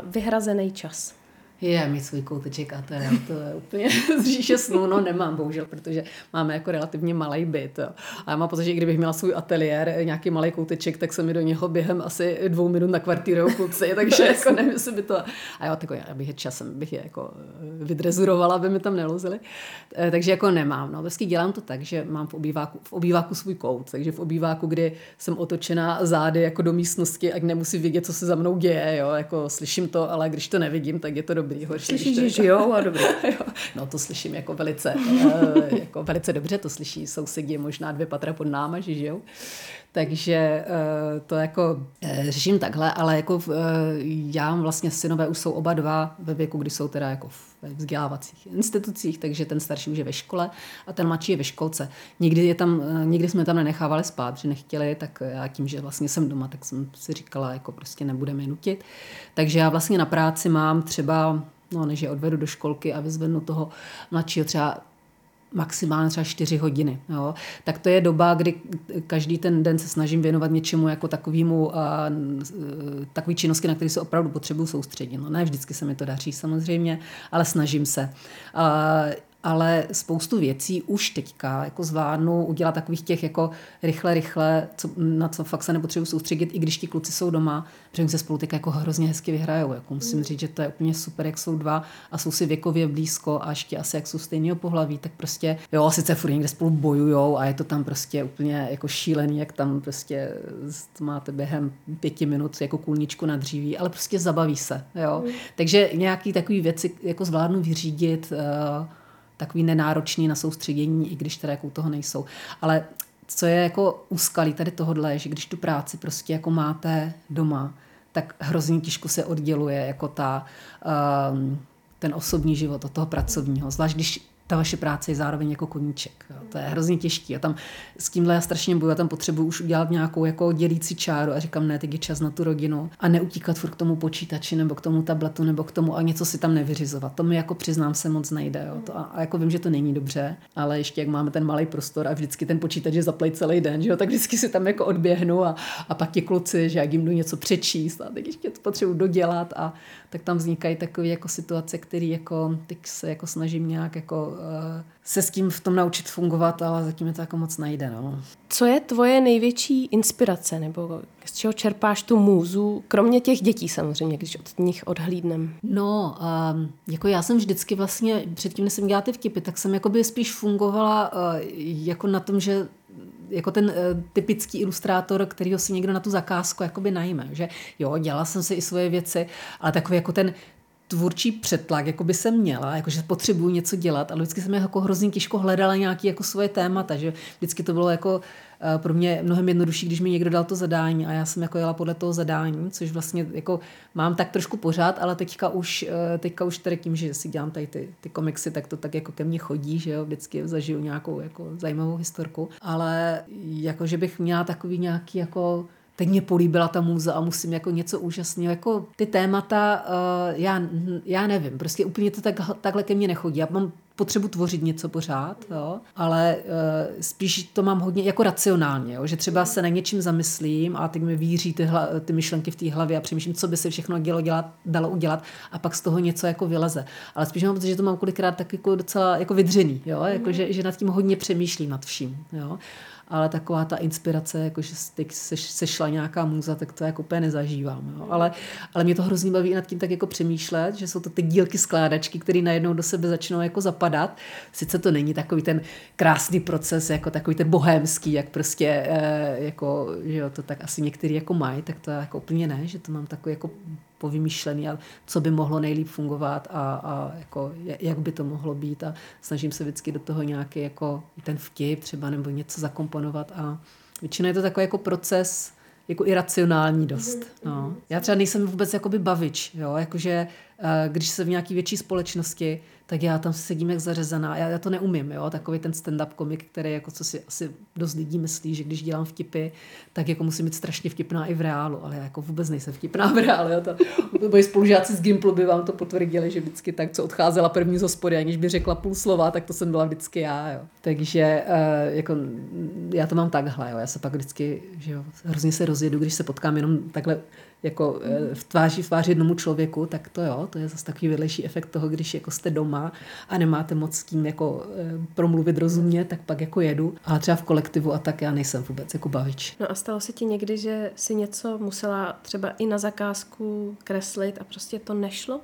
vyhrazený čas. Je, mít svůj kouteček a to je, to je úplně z říše snů, no nemám bohužel, protože máme jako relativně malý byt. Jo. A já mám pocit, že kdybych měla svůj ateliér, nějaký malý kouteček, tak se mi do něho během asi dvou minut na kvartíru kluci, takže jako nevím, jestli by to... A jo, tak já bych je časem bych je jako eh, vydrezurovala, aby mi tam nelozili. Eh, takže jako nemám. No, vždycky dělám to tak, že mám v obýváku, v obýváku svůj kout, takže v obýváku, kdy jsem otočená zády jako do místnosti, ať nemusím vědět, co se za mnou děje, jo, jako slyším to, ale když to nevidím, tak je to dobrý. Horší, Slyšíš, že žijou a dobrý. no to slyším jako velice, eh, jako velice dobře, to slyší sousedí možná dvě patra pod náma, že žijou. Takže eh, to jako eh, řeším takhle, ale jako já vlastně synové už jsou oba dva ve věku, kdy jsou teda jako ve vzdělávacích institucích, takže ten starší už je ve škole a ten mladší je ve školce. Nikdy, je tam, nikdy jsme tam nenechávali spát, že nechtěli, tak já tím, že vlastně jsem doma, tak jsem si říkala, jako prostě nebudeme nutit. Takže já vlastně na práci mám třeba no, než je odvedu do školky a vyzvednu toho mladšího třeba maximálně třeba 4 hodiny. Jo. Tak to je doba, kdy každý ten den se snažím věnovat něčemu jako takovému, takový činnosti, na které se opravdu potřebuju soustředit. No, ne vždycky se mi to daří samozřejmě, ale snažím se. A ale spoustu věcí už teďka jako zvládnu udělat takových těch jako rychle, rychle, co, na co fakt se nepotřebuji soustředit, i když ti kluci jsou doma, protože oni se spolu teďka jako hrozně hezky vyhrajou. Jako musím říct, že to je úplně super, jak jsou dva a jsou si věkově blízko a ještě asi jak jsou stejného pohlaví, tak prostě, jo, sice furt někde spolu bojujou a je to tam prostě úplně jako šílený, jak tam prostě máte během pěti minut jako kůlničku na dříví, ale prostě zabaví se, jo. Mm. Takže nějaký takový věci jako zvládnu vyřídit, uh, takový nenáročný na soustředění, i když teda jako u toho nejsou. Ale co je jako úskalí tady tohodle, že když tu práci prostě jako máte doma, tak hrozně těžko se odděluje jako ta, um, ten osobní život od toho pracovního. Zvlášť když ta vaše práce je zároveň jako koníček. Jo. To je hrozně těžký. A tam s tímhle já strašně boju, já tam potřebuji už udělat nějakou jako dělící čáru a říkám, ne, teď je čas na tu rodinu a neutíkat furt k tomu počítači nebo k tomu tabletu nebo k tomu a něco si tam nevyřizovat. To mi jako přiznám se moc nejde. Jo. To a, a, jako vím, že to není dobře, ale ještě jak máme ten malý prostor a vždycky ten počítač je zaplej celý den, že jo, tak vždycky si tam jako odběhnu a, a pak ti kluci, že jak jim jdu něco přečíst a teď ještě to potřebuji dodělat a tak tam vznikají takové jako situace, které jako teď se jako snažím nějak jako se s tím v tom naučit fungovat, ale zatím je to jako moc najde. No. Co je tvoje největší inspirace, nebo z čeho čerpáš tu můzu, kromě těch dětí samozřejmě, když od nich odhlídnem? No, um, jako já jsem vždycky vlastně, předtím, než jsem dělala ty vtipy, tak jsem jako by spíš fungovala uh, jako na tom, že jako ten uh, typický ilustrátor, kterýho si někdo na tu zakázku jakoby najme. Že jo, dělala jsem si i svoje věci, ale takový jako ten tvůrčí přetlak, jako by jsem měla, jako že potřebuju něco dělat, ale vždycky jsem jako hrozně těžko hledala nějaké jako svoje témata, že vždycky to bylo jako uh, pro mě mnohem jednodušší, když mi někdo dal to zadání a já jsem jako jela podle toho zadání, což vlastně jako mám tak trošku pořád, ale teďka už, uh, teďka už tady tím, že si dělám tady ty, ty komiksy, tak to tak jako ke mně chodí, že jo, vždycky zažiju nějakou jako zajímavou historku, ale jako, že bych měla takový nějaký jako teď mě políbila ta muza a musím jako něco úžasného. Jako ty témata, uh, já, já nevím, prostě úplně to tak, takhle ke mně nechodí. Já mám potřebu tvořit něco pořád, jo, ale uh, spíš to mám hodně jako racionálně, jo, že třeba se na něčím zamyslím a teď mi víří ty, hla, ty myšlenky v té hlavě a přemýšlím, co by se všechno dělo dělat, dalo udělat a pak z toho něco jako vyleze. Ale spíš mám pocit, že to mám kolikrát tak jako docela jako vydřený, jo, jako, že, že nad tím hodně přemýšlím nad vším. Jo. Ale taková ta inspirace, jako že teď sešla nějaká muza, tak to jako úplně nezažívám. Jo. Ale, ale mě to hrozně baví nad tím tak jako přemýšlet, že jsou to ty dílky skládačky, které najednou do sebe začnou jako zapadat. Sice to není takový ten krásný proces, jako takový ten bohémský, jak prostě, eh, jako, že jo, to tak asi některý jako mají, tak to jako úplně ne, že to mám takový jako povymýšlený a co by mohlo nejlíp fungovat a, a jako, jak by to mohlo být a snažím se vždycky do toho nějaký jako ten vtip třeba nebo něco zakomponovat a většinou je to takový jako proces jako iracionální dost. No. Já třeba nejsem vůbec jakoby bavič, jo? jakože eh, když se v nějaký větší společnosti, tak já tam sedím jak zařezaná. Já, já to neumím, jo? takový ten stand-up komik, který jako co si asi dost lidí myslí, že když dělám vtipy, tak jako musím být strašně vtipná i v reálu, ale já jako vůbec nejsem vtipná v reálu. Jo? To, moji spolužáci z Gimplu by vám to potvrdili, že vždycky tak, co odcházela první z hospody, aniž by řekla půl slova, tak to jsem byla vždycky já. Jo? Takže uh, jako, já to mám takhle, jo? já se pak vždycky, že jo, hrozně se rozjedu, když se potkám jenom takhle jako eh, v tváři v tváři jednomu člověku, tak to jo, to je zase takový vedlejší efekt toho, když jako jste doma a nemáte moc s tím jako eh, promluvit rozumně, tak pak jako jedu. A třeba v kolektivu a tak já nejsem vůbec jako bavič. No a stalo se ti někdy, že si něco musela třeba i na zakázku kreslit a prostě to nešlo?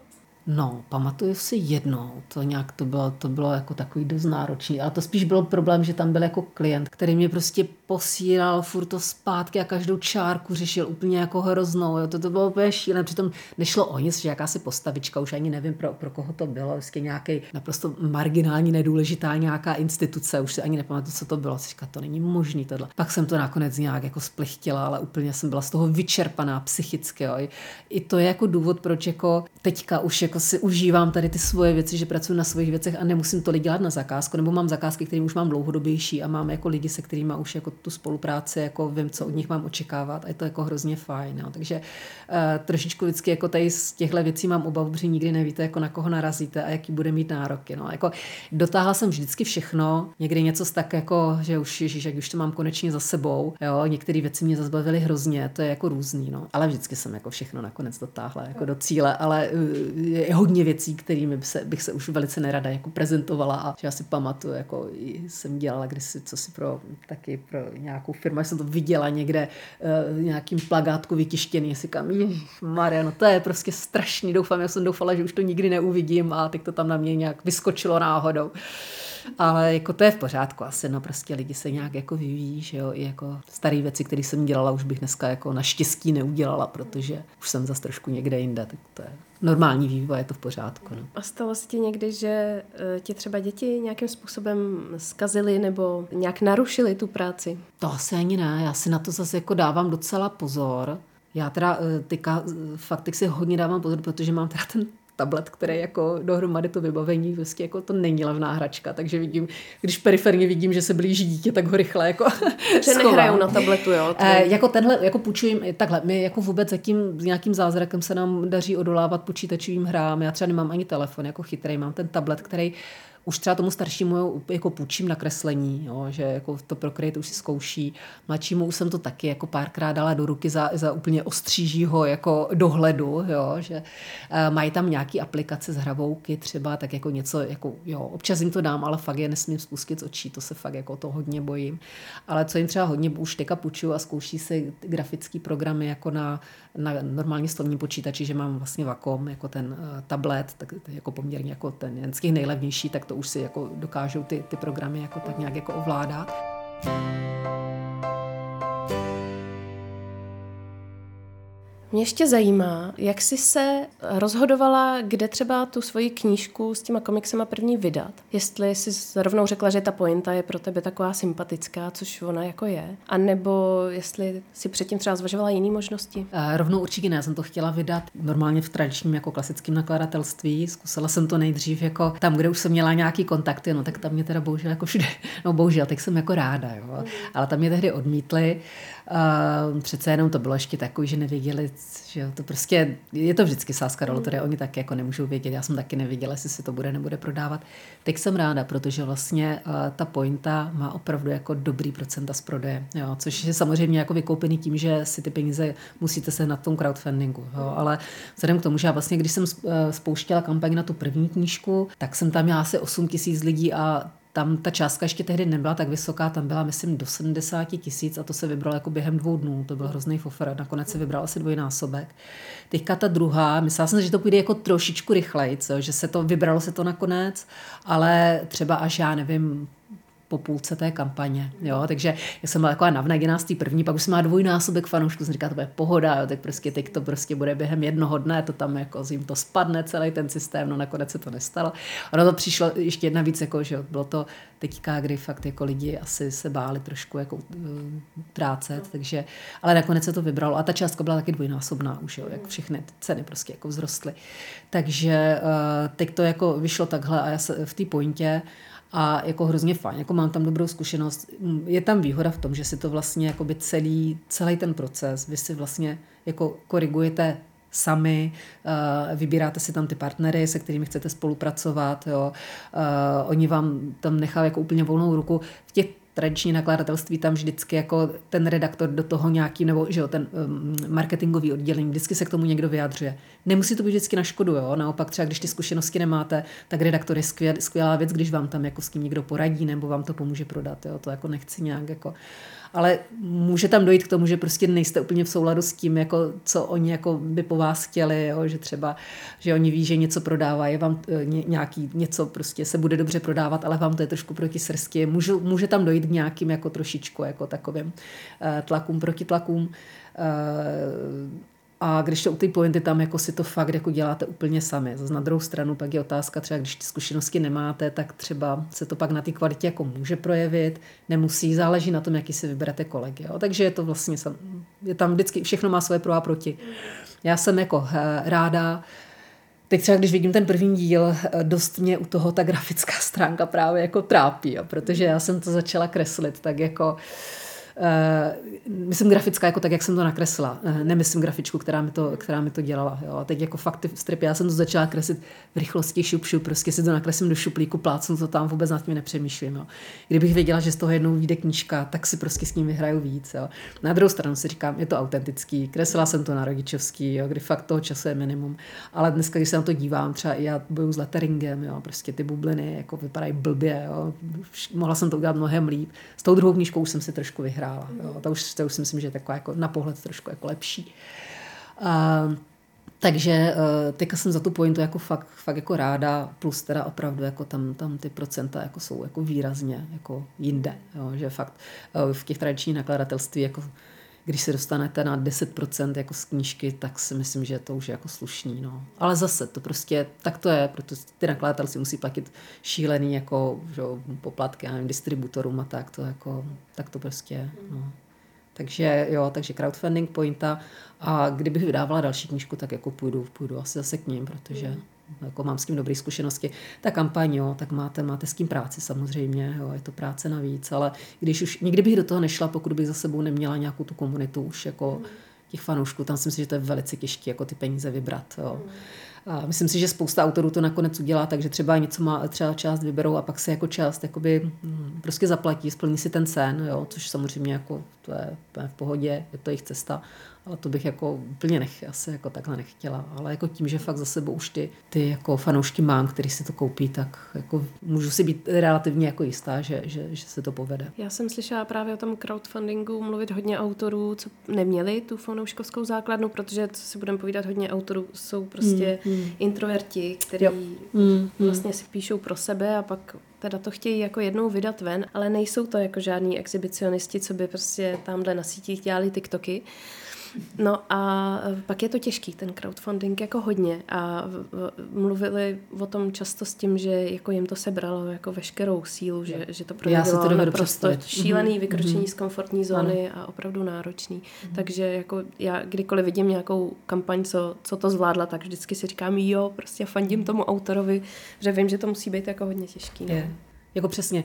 No, pamatuju si jednou, to nějak to bylo, to bylo jako takový dost náročný, ale to spíš byl problém, že tam byl jako klient, který mě prostě posílal furt to zpátky a každou čárku řešil úplně jako hroznou, jo. To, to bylo úplně šílené, přitom nešlo o nic, že jakási postavička, už ani nevím pro, pro koho to bylo, vždycky nějaký naprosto marginální, nedůležitá nějaká instituce, už si ani nepamatuju, co to bylo, říká, to není možný tohle. Pak jsem to nakonec nějak jako splichtila, ale úplně jsem byla z toho vyčerpaná psychicky, jo. I, I to je jako důvod, proč jako teďka už jako si užívám tady ty svoje věci, že pracuji na svých věcech a nemusím tolik dělat na zakázku, nebo mám zakázky, které už mám dlouhodobější a mám jako lidi, se kterými už jako tu spolupráci, jako vím, co od nich mám očekávat a je to jako hrozně fajn. Jo. Takže uh, trošičku vždycky jako tady z těchto věcí mám obavu, protože nikdy nevíte, jako na koho narazíte a jaký bude mít nároky. No. Jako, dotáhla jsem vždycky všechno, někdy něco tak jako, že už ježiš, jak už to mám konečně za sebou. Jo. Některé věci mě zazbavily hrozně, to je jako různý, no. ale vždycky jsem jako všechno nakonec dotáhla jako do cíle, ale uh, je hodně věcí, kterými bych se, bych se už velice nerada jako prezentovala a že já si pamatuju, jako jsem dělala kdysi, co si pro taky pro nějakou firmu, jsem to viděla někde uh, nějakým plagátku vytištěný, kam, Maria, no to je prostě strašný, doufám, já jsem doufala, že už to nikdy neuvidím a teď to tam na mě nějak vyskočilo náhodou. Ale jako to je v pořádku asi, no prostě lidi se nějak jako vyvíjí, že jo, i jako staré věci, které jsem dělala, už bych dneska jako naštěstí neudělala, protože už jsem zase trošku někde jinde, tak to je normální vývoj, je to v pořádku. No. A stalo se ti někdy, že eh, ti třeba děti nějakým způsobem zkazily nebo nějak narušily tu práci? To asi ani ne, já si na to zase jako dávám docela pozor. Já teda eh, teďka eh, fakt si hodně dávám pozor, protože mám teda ten tablet, který jako dohromady to vybavení, prostě jako to není levná hračka, takže vidím, když periferně vidím, že se blíží dítě, tak ho rychle jako Že nehrajou na tabletu, jo? E, jako tenhle, jako půjčujem, takhle, my jako vůbec zatím s nějakým zázrakem se nám daří odolávat počítačovým hrám, já třeba nemám ani telefon jako chytrý, mám ten tablet, který už třeba tomu staršímu jako půjčím na kreslení, jo, že jako to Procreate už si zkouší. Mladšímu už jsem to taky jako párkrát dala do ruky za, za úplně ostřížího jako dohledu, jo, že uh, mají tam nějaký aplikace z hravouky třeba, tak jako něco, jako jo, občas jim to dám, ale fakt je nesmím spustit z očí, to se fakt jako to hodně bojím. Ale co jim třeba hodně už teďka půjčuju a zkouší si grafické programy jako na, na normální stolní počítači, že mám vlastně Vakom, jako ten uh, tablet, tak jako poměrně jako ten jeden z těch nejlevnější, tak to to už si jako dokážou ty, ty programy jako tak nějak jako ovládat. Mě ještě zajímá, jak jsi se rozhodovala, kde třeba tu svoji knížku s těma komiksema první vydat. Jestli jsi rovnou řekla, že ta pointa je pro tebe taková sympatická, což ona jako je, a nebo jestli si předtím třeba zvažovala jiné možnosti? Uh, rovnou určitě ne, já jsem to chtěla vydat normálně v tradičním jako klasickém nakladatelství. Zkusila jsem to nejdřív jako tam, kde už jsem měla nějaký kontakty, no tak tam mě teda bohužel jako všude, no bohužel, tak jsem jako ráda, jo. Mm. ale tam mě tehdy odmítli. Uh, přece jenom to bylo ještě takový, že nevěděli, že jo, to prostě, je to vždycky sázka do loterie, oni taky jako nemůžou vědět, já jsem taky nevěděla, jestli si to bude, nebude prodávat. Teď jsem ráda, protože vlastně uh, ta pointa má opravdu jako dobrý procenta z prodeje, jo, což je samozřejmě jako vykoupený tím, že si ty peníze musíte se na tom crowdfundingu, jo, ale vzhledem k tomu, že já vlastně, když jsem uh, spouštěla kampaň na tu první knížku, tak jsem tam měla asi 8 tisíc lidí a tam ta částka ještě tehdy nebyla tak vysoká, tam byla, myslím, do 70 tisíc a to se vybralo jako během dvou dnů. To byl hrozný fofer. Nakonec se vybral asi dvojnásobek. Teďka ta druhá, myslela jsem, že to půjde jako trošičku rychleji, že se to vybralo se to nakonec, ale třeba až já nevím, po půlce té kampaně. Jo? Takže já jsem byla taková navnaděná z té první, pak už jsem má dvojnásobek fanoušků, jsem říkala, to bude pohoda, jo? tak prostě teď to prostě bude během jednoho dne, to tam jako jim to spadne celý ten systém, no nakonec se to nestalo. Ono to přišlo ještě jedna víc, jako, že bylo to teďka, kdy fakt jako lidi asi se báli trošku jako uh, trácet, takže, ale nakonec se to vybralo a ta částka byla taky dvojnásobná už, jo? jak všechny ceny prostě jako vzrostly. Takže uh, teď to jako vyšlo takhle a já se v té pointě a jako hrozně fajn, jako mám tam dobrou zkušenost. Je tam výhoda v tom, že si to vlastně jako celý, celý ten proces, vy si vlastně jako korigujete sami, uh, vybíráte si tam ty partnery, se kterými chcete spolupracovat, jo. Uh, oni vám tam nechají jako úplně volnou ruku. V těch tradiční nakladatelství tam vždycky jako ten redaktor do toho nějaký, nebo že jo, ten um, marketingový oddělení, vždycky se k tomu někdo vyjadřuje. Nemusí to být vždycky na škodu, jo? naopak třeba když ty zkušenosti nemáte, tak redaktor je skvěl, skvělá věc, když vám tam jako s tím někdo poradí nebo vám to pomůže prodat, jo? to jako nechci nějak jako ale může tam dojít k tomu, že prostě nejste úplně v souladu s tím, jako, co oni jako by po vás chtěli, jo? že třeba, že oni ví, že něco prodávají, vám e, nějaký, něco prostě se bude dobře prodávat, ale vám to je trošku proti srsti. Může, může tam dojít k nějakým jako trošičku jako takovým uh, tlakům, protitlakům. Uh, a když to u té pointy tam jako si to fakt jako děláte úplně sami. Zase na druhou stranu pak je otázka třeba, když ty zkušenosti nemáte, tak třeba se to pak na té kvalitě jako může projevit, nemusí, záleží na tom, jaký si vyberete kolegy. Jo. Takže je to vlastně, je tam vždycky, všechno má svoje pro a proti. Já jsem jako ráda, Teď třeba, když vidím ten první díl, dost mě u toho ta grafická stránka právě jako trápí, jo, protože já jsem to začala kreslit, tak jako Uh, myslím grafická jako tak, jak jsem to nakresla. Uh, nemyslím grafičku, která mi to, která mi to dělala. Jo. A teď jako fakt ty stripy, já jsem to začala kreslit v rychlosti šup, šup, prostě si to nakreslím do šuplíku, plácnu to tam, vůbec nad tím nepřemýšlím. Jo. Kdybych věděla, že z toho jednou vyjde knížka, tak si prostě s ním vyhraju víc. Jo. Na druhou stranu si říkám, je to autentický, kreslila jsem to na rodičovský, jo, kdy fakt toho času je minimum. Ale dneska, když se na to dívám, třeba i já boju s letteringem, jo, prostě ty bubliny jako vypadají blbě. Jo. Mohla jsem to udělat mnohem líp. S tou druhou knížkou jsem si trošku vyhrála hrála. Jo. To, už, to už si myslím, že je taková jako na pohled trošku jako lepší. Uh, takže uh, teďka jsem za tu pointu jako fakt, fakt jako ráda, plus teda opravdu jako tam, tam ty procenta jako jsou jako výrazně jako jinde, jo, že fakt uh, v těch tradičních nakladatelství jako když se dostanete na 10% jako z knížky, tak si myslím, že to už je jako slušný. No. Ale zase to prostě, tak to je, protože ty nakladatel si musí platit šílený jako že, poplatky, já nevím, distributorům a tak, to jako, tak to prostě, no. Takže jo, takže crowdfunding pointa a kdybych vydávala další knížku, tak jako půjdu, půjdu asi zase k ním, protože mm jako mám s tím dobré zkušenosti. Ta kampaň, jo, tak máte, máte s tím práci samozřejmě, jo, je to práce navíc, ale když už, nikdy bych do toho nešla, pokud bych za sebou neměla nějakou tu komunitu už jako těch fanoušků, tam si myslím, že to je velice těžké, jako ty peníze vybrat. Jo. A myslím si, že spousta autorů to nakonec udělá, takže třeba něco má, třeba část vyberou a pak se jako část jakoby, hm, prostě zaplatí, splní si ten sen, jo, což samozřejmě jako to je v pohodě, je to jejich cesta ale to bych jako úplně nech, asi jako takhle nechtěla. Ale jako tím, že fakt za sebou už ty, ty jako fanoušky mám, který si to koupí, tak jako můžu si být relativně jako jistá, že, že, že se to povede. Já jsem slyšela právě o tom crowdfundingu mluvit hodně autorů, co neměli tu fanouškovskou základnu, protože, co si budeme povídat, hodně autorů jsou prostě mm, mm. introverti, kteří mm, vlastně si píšou pro sebe a pak teda to chtějí jako jednou vydat ven, ale nejsou to jako žádní exhibicionisti, co by prostě tamhle na sítích dělali TikToky. No a pak je to těžký, ten crowdfunding jako hodně a mluvili o tom často s tím, že jako jim to sebralo jako veškerou sílu, že, že to pro ně bylo naprosto šílený mm-hmm. vykročení mm-hmm. z komfortní zóny ano. a opravdu náročný. Mm-hmm. Takže jako já kdykoliv vidím nějakou kampaň, co, co to zvládla, tak vždycky si říkám, jo, prostě fandím tomu autorovi, že vím, že to musí být jako hodně těžký. No. Jako přesně,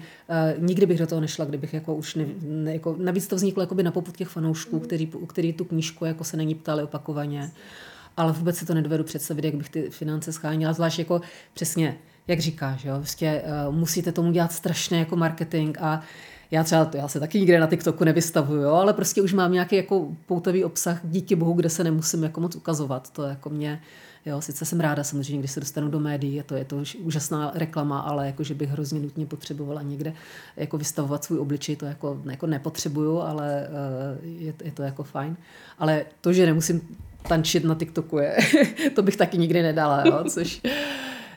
uh, nikdy bych do toho nešla, kdybych jako už ne, ne jako, navíc to vzniklo jako by na poput těch fanoušků, mm. který, který tu knížku jako se není ptali opakovaně, ale vůbec si to nedovedu představit, jak bych ty finance schánila, zvlášť jako přesně, jak říkáš, jo, vlastně uh, musíte tomu dělat strašně jako marketing a já třeba, já se taky nikde na TikToku nevystavuju, jo, ale prostě už mám nějaký jako poutavý obsah, díky bohu, kde se nemusím jako moc ukazovat, to jako mě, Jo, sice jsem ráda samozřejmě, když se dostanu do médií, je to, je to úžasná reklama, ale jako, že bych hrozně nutně potřebovala někde jako vystavovat svůj obličej, to jako, jako nepotřebuju, ale uh, je, je to jako fajn. Ale to, že nemusím tančit na TikToku, je, to bych taky nikdy nedala, jo, což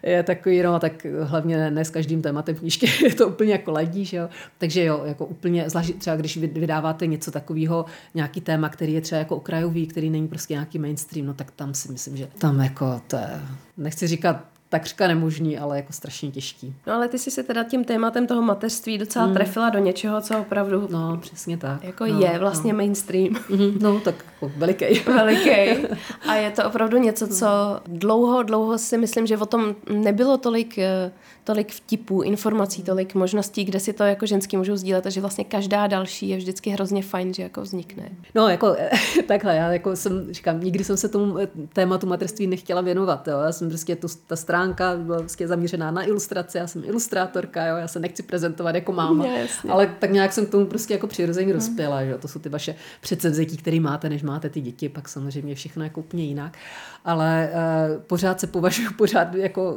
je takový, no, tak hlavně ne s každým tématem knížky je to úplně jako ladí, že jo. Takže jo, jako úplně, zvlášť třeba když vydáváte něco takového, nějaký téma, který je třeba jako okrajový, který není prostě nějaký mainstream, no tak tam si myslím, že tam jako to je, nechci říkat takřka nemožný, ale jako strašně těžký. No ale ty jsi se teda tím tématem toho mateřství docela hmm. trefila do něčeho, co opravdu... No, přesně tak. Jako no, je vlastně no. mainstream. Mm-hmm. No, tak jako veliký. veliký. A je to opravdu něco, co dlouho, dlouho si myslím, že o tom nebylo tolik eh, tolik vtipů, informací, tolik možností, kde si to jako ženský můžou sdílet a že vlastně každá další je vždycky hrozně fajn, že jako vznikne. No, jako takhle, já jako jsem, říkám, nikdy jsem se tomu eh, tématu materství nechtěla věnovat, jo. Já jsem prostě tu, ta stránka byla prostě zaměřená na ilustraci, já jsem ilustrátorka, jo, já se nechci prezentovat jako máma, Jasně. ale tak nějak jsem k tomu prostě jako přirozeně hmm. rozpěla, že to jsou ty vaše předsevzetí, které máte, než máte ty děti, pak samozřejmě všechno jako úplně jinak, ale uh, pořád se považuji pořád jako,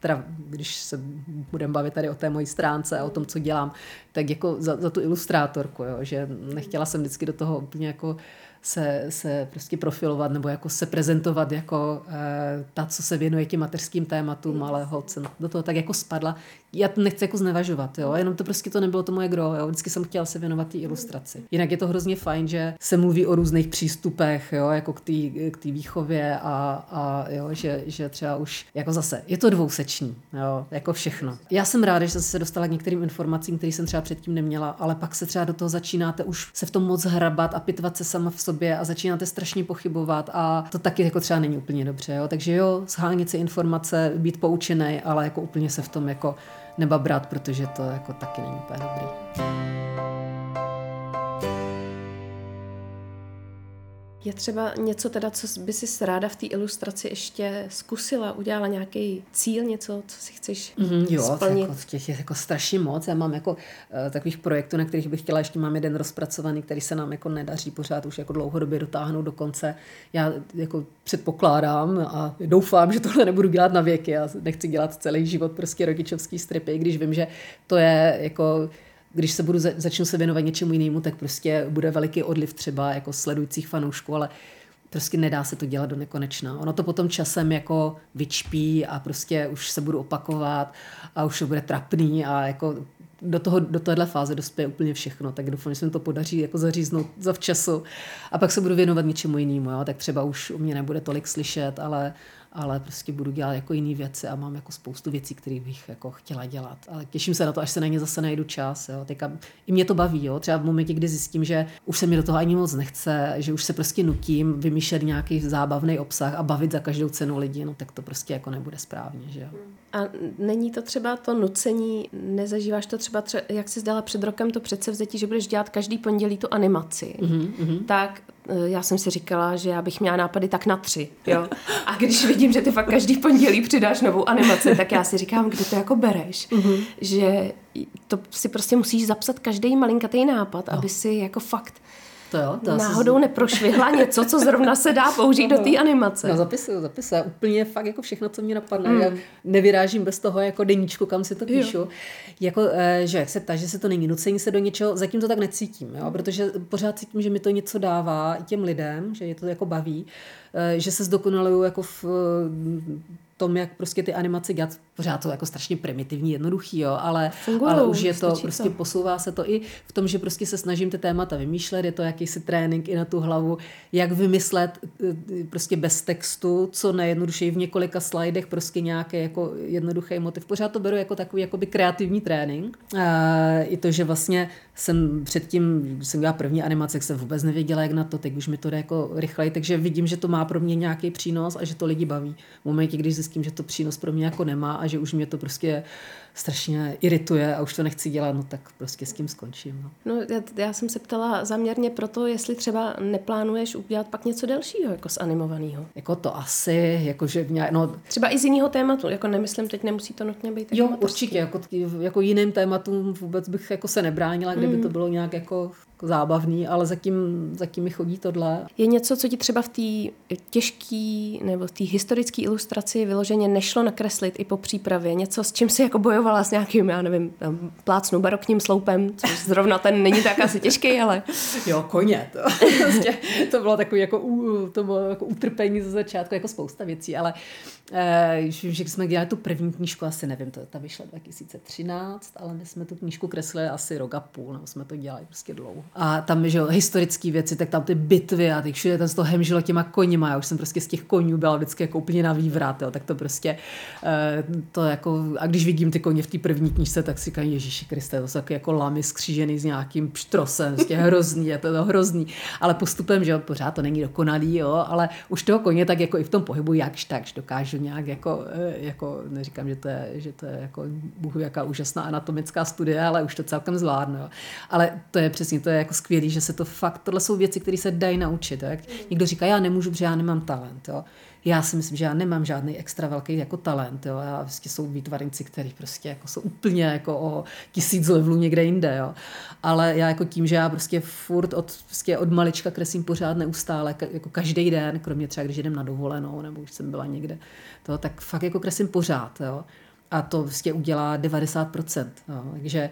teda když se budeme bavit tady o té mojí stránce a o tom, co dělám, tak jako za, za tu ilustrátorku, jo, že nechtěla jsem vždycky do toho úplně jako se, se prostě profilovat nebo jako se prezentovat jako e, ta, co se věnuje těm mateřským tématům, ale hod jsem do toho tak jako spadla. Já to nechci jako znevažovat, jo, jenom to prostě to nebylo to moje gro, jo, vždycky jsem chtěla se věnovat té ilustraci. Jinak je to hrozně fajn, že se mluví o různých přístupech, jo, jako k té k výchově a, a jo, že, že třeba už, jako zase, je to dvouseční, jo, jako všechno. Já jsem ráda, že jsem se dostala k některým informacím, které jsem třeba předtím neměla, ale pak se třeba do toho začínáte už se v tom moc hrabat a pitvat se sama v sobě sobě a začínáte strašně pochybovat a to taky jako třeba není úplně dobře. Jo? Takže jo, schánit si informace, být poučený, ale jako úplně se v tom jako nebabrat, protože to jako taky není úplně dobrý. Je třeba něco teda, co by si ráda v té ilustraci ještě zkusila, udělala nějaký cíl, něco, co si chceš mm-hmm, jo, splnit? Jako, těch je jako strašně moc. Já mám jako uh, takových projektů, na kterých bych chtěla, ještě mám jeden rozpracovaný, který se nám jako nedaří pořád už jako dlouhodobě dotáhnout do konce. Já jako předpokládám a doufám, že tohle nebudu dělat na věky. Já nechci dělat celý život prostě rodičovský stripy, když vím, že to je jako když se budu, začnu se věnovat něčemu jinému, tak prostě bude veliký odliv třeba jako sledujících fanoušků, ale prostě nedá se to dělat do nekonečna. Ono to potom časem jako vyčpí a prostě už se budu opakovat a už to bude trapný a jako do, toho, do téhle fáze dospěje úplně všechno, tak doufám, že se mi to podaří jako zaříznout za včasu a pak se budu věnovat něčemu jinému, jo? tak třeba už u mě nebude tolik slyšet, ale ale prostě budu dělat jako jiné věci a mám jako spoustu věcí, které bych jako chtěla dělat. Ale těším se na to, až se na ně zase najdu čas. Jo. Teďka, I mě to baví, jo. třeba v momentě, kdy zjistím, že už se mi do toho ani moc nechce, že už se prostě nutím vymýšlet nějaký zábavný obsah a bavit za každou cenu lidi, no tak to prostě jako nebude správně. Že jo. A není to třeba to nucení, nezažíváš to třeba, tře- jak jsi zdala před rokem to předsevzetí, že budeš dělat každý pondělí tu animaci, mm-hmm. tak Eh, já jsem si říkala, že já bych měla nápady tak na tři, jo. A když vidím, že ty fakt každý pondělí přidáš novou animaci, tak já si říkám, kde to jako bereš. Mm-hmm. Že to si prostě musíš zapsat každý malinkatý nápad, no. aby si jako fakt to jo, to náhodou asi... neprošvihla něco, co zrovna se dá použít do té animace. No zapisuju, zapisuju. Úplně fakt jako všechno, co mě napadne. Mm. Já nevyrážím bez toho jako deníčku, kam si to píšu. Jo. Jako, eh, že jak se ta, že se to není nucení se do něčeho, zatím to tak necítím, jo? protože pořád cítím, že mi to něco dává i těm lidem, že je to jako baví, eh, že se zdokonaluju jako v tom, jak prostě ty animace dělat, pořád to jako strašně primitivní, jednoduchý, jo, ale, Fungujou, ale už je to, prostě to. posouvá se to i v tom, že prostě se snažím ty témata vymýšlet, je to jakýsi trénink i na tu hlavu, jak vymyslet eh, prostě bez textu, co nejjednodušeji v několika slajdech, prostě nějaký jako jednoduchý motiv. Pořád to beru jako takový jakoby kreativní trénink. A I to, že vlastně jsem předtím, když jsem dělala první animace, jsem vůbec nevěděla, jak na to, teď už mi to jde jako rychleji, takže vidím, že to má pro mě nějaký přínos a že to lidi baví. V momentě, když zjistím, že to přínos pro mě jako nemá a že už mě to prostě strašně irituje a už to nechci dělat, no tak prostě s tím skončím. No, no já, já jsem se ptala zaměrně proto, jestli třeba neplánuješ udělat pak něco delšího, jako z animovaného. Jako to asi, jakože nějak, no... Třeba i z jiného tématu, jako nemyslím, teď nemusí to nutně být Jo, určitě, jako, jako jiným tématům vůbec bych jako se nebránila, kdyby mm. to bylo nějak jako jako zábavný, ale zatím, zatím mi chodí tohle. Je něco, co ti třeba v té těžké nebo v té historické ilustraci vyloženě nešlo nakreslit i po přípravě? Něco, s čím si jako bojovala s nějakým, já nevím, plácnou barokním sloupem, což zrovna ten není tak asi těžký, ale... Jo, koně. To, prostě, to bylo takový jako, to bylo jako utrpení ze začátku, jako spousta věcí, ale eh, že jsme dělali tu první knížku, asi nevím, to, ta vyšla 2013, ale my jsme tu knížku kreslili asi rok a půl, nebo jsme to dělali prostě dlouho. A tam, že jo, historické věci, tak tam ty bitvy a ty všude tam z toho hemžilo těma koněma. Já už jsem prostě z těch konňů byla vždycky jako úplně na vývrat, jo, tak to prostě eh, to jako, a když vidím ty koně v té první knížce, tak si říkám, Ježíši Kriste, to jsou jako lamy skřížený s nějakým pštrosem, prostě hrozný, je to, to hrozný. Ale postupem, že jo, pořád to není dokonalý, jo, ale už toho koně tak jako i v tom pohybu jakž takž dokážu nějak jako, eh, jako neříkám, že to je, že to je jako buhu jaká úžasná anatomická studie, ale už to celkem zvládnu. Jo. Ale to je přesně, to je jako skvělý, že se to fakt, tohle jsou věci, které se dají naučit. Jak někdo říká, já nemůžu, protože já nemám talent. Jo. Já si myslím, že já nemám žádný extra velký jako talent. Jo. Já prostě jsou výtvarníci, kteří prostě jako jsou úplně jako o tisíc levelů někde jinde. Jo. Ale já jako tím, že já prostě furt od, prostě od malička kreslím pořád neustále, jako každý den, kromě třeba, když jdem na dovolenou, nebo už jsem byla někde, to, tak fakt jako kreslím pořád. Jo a to vlastně udělá 90%. No. Takže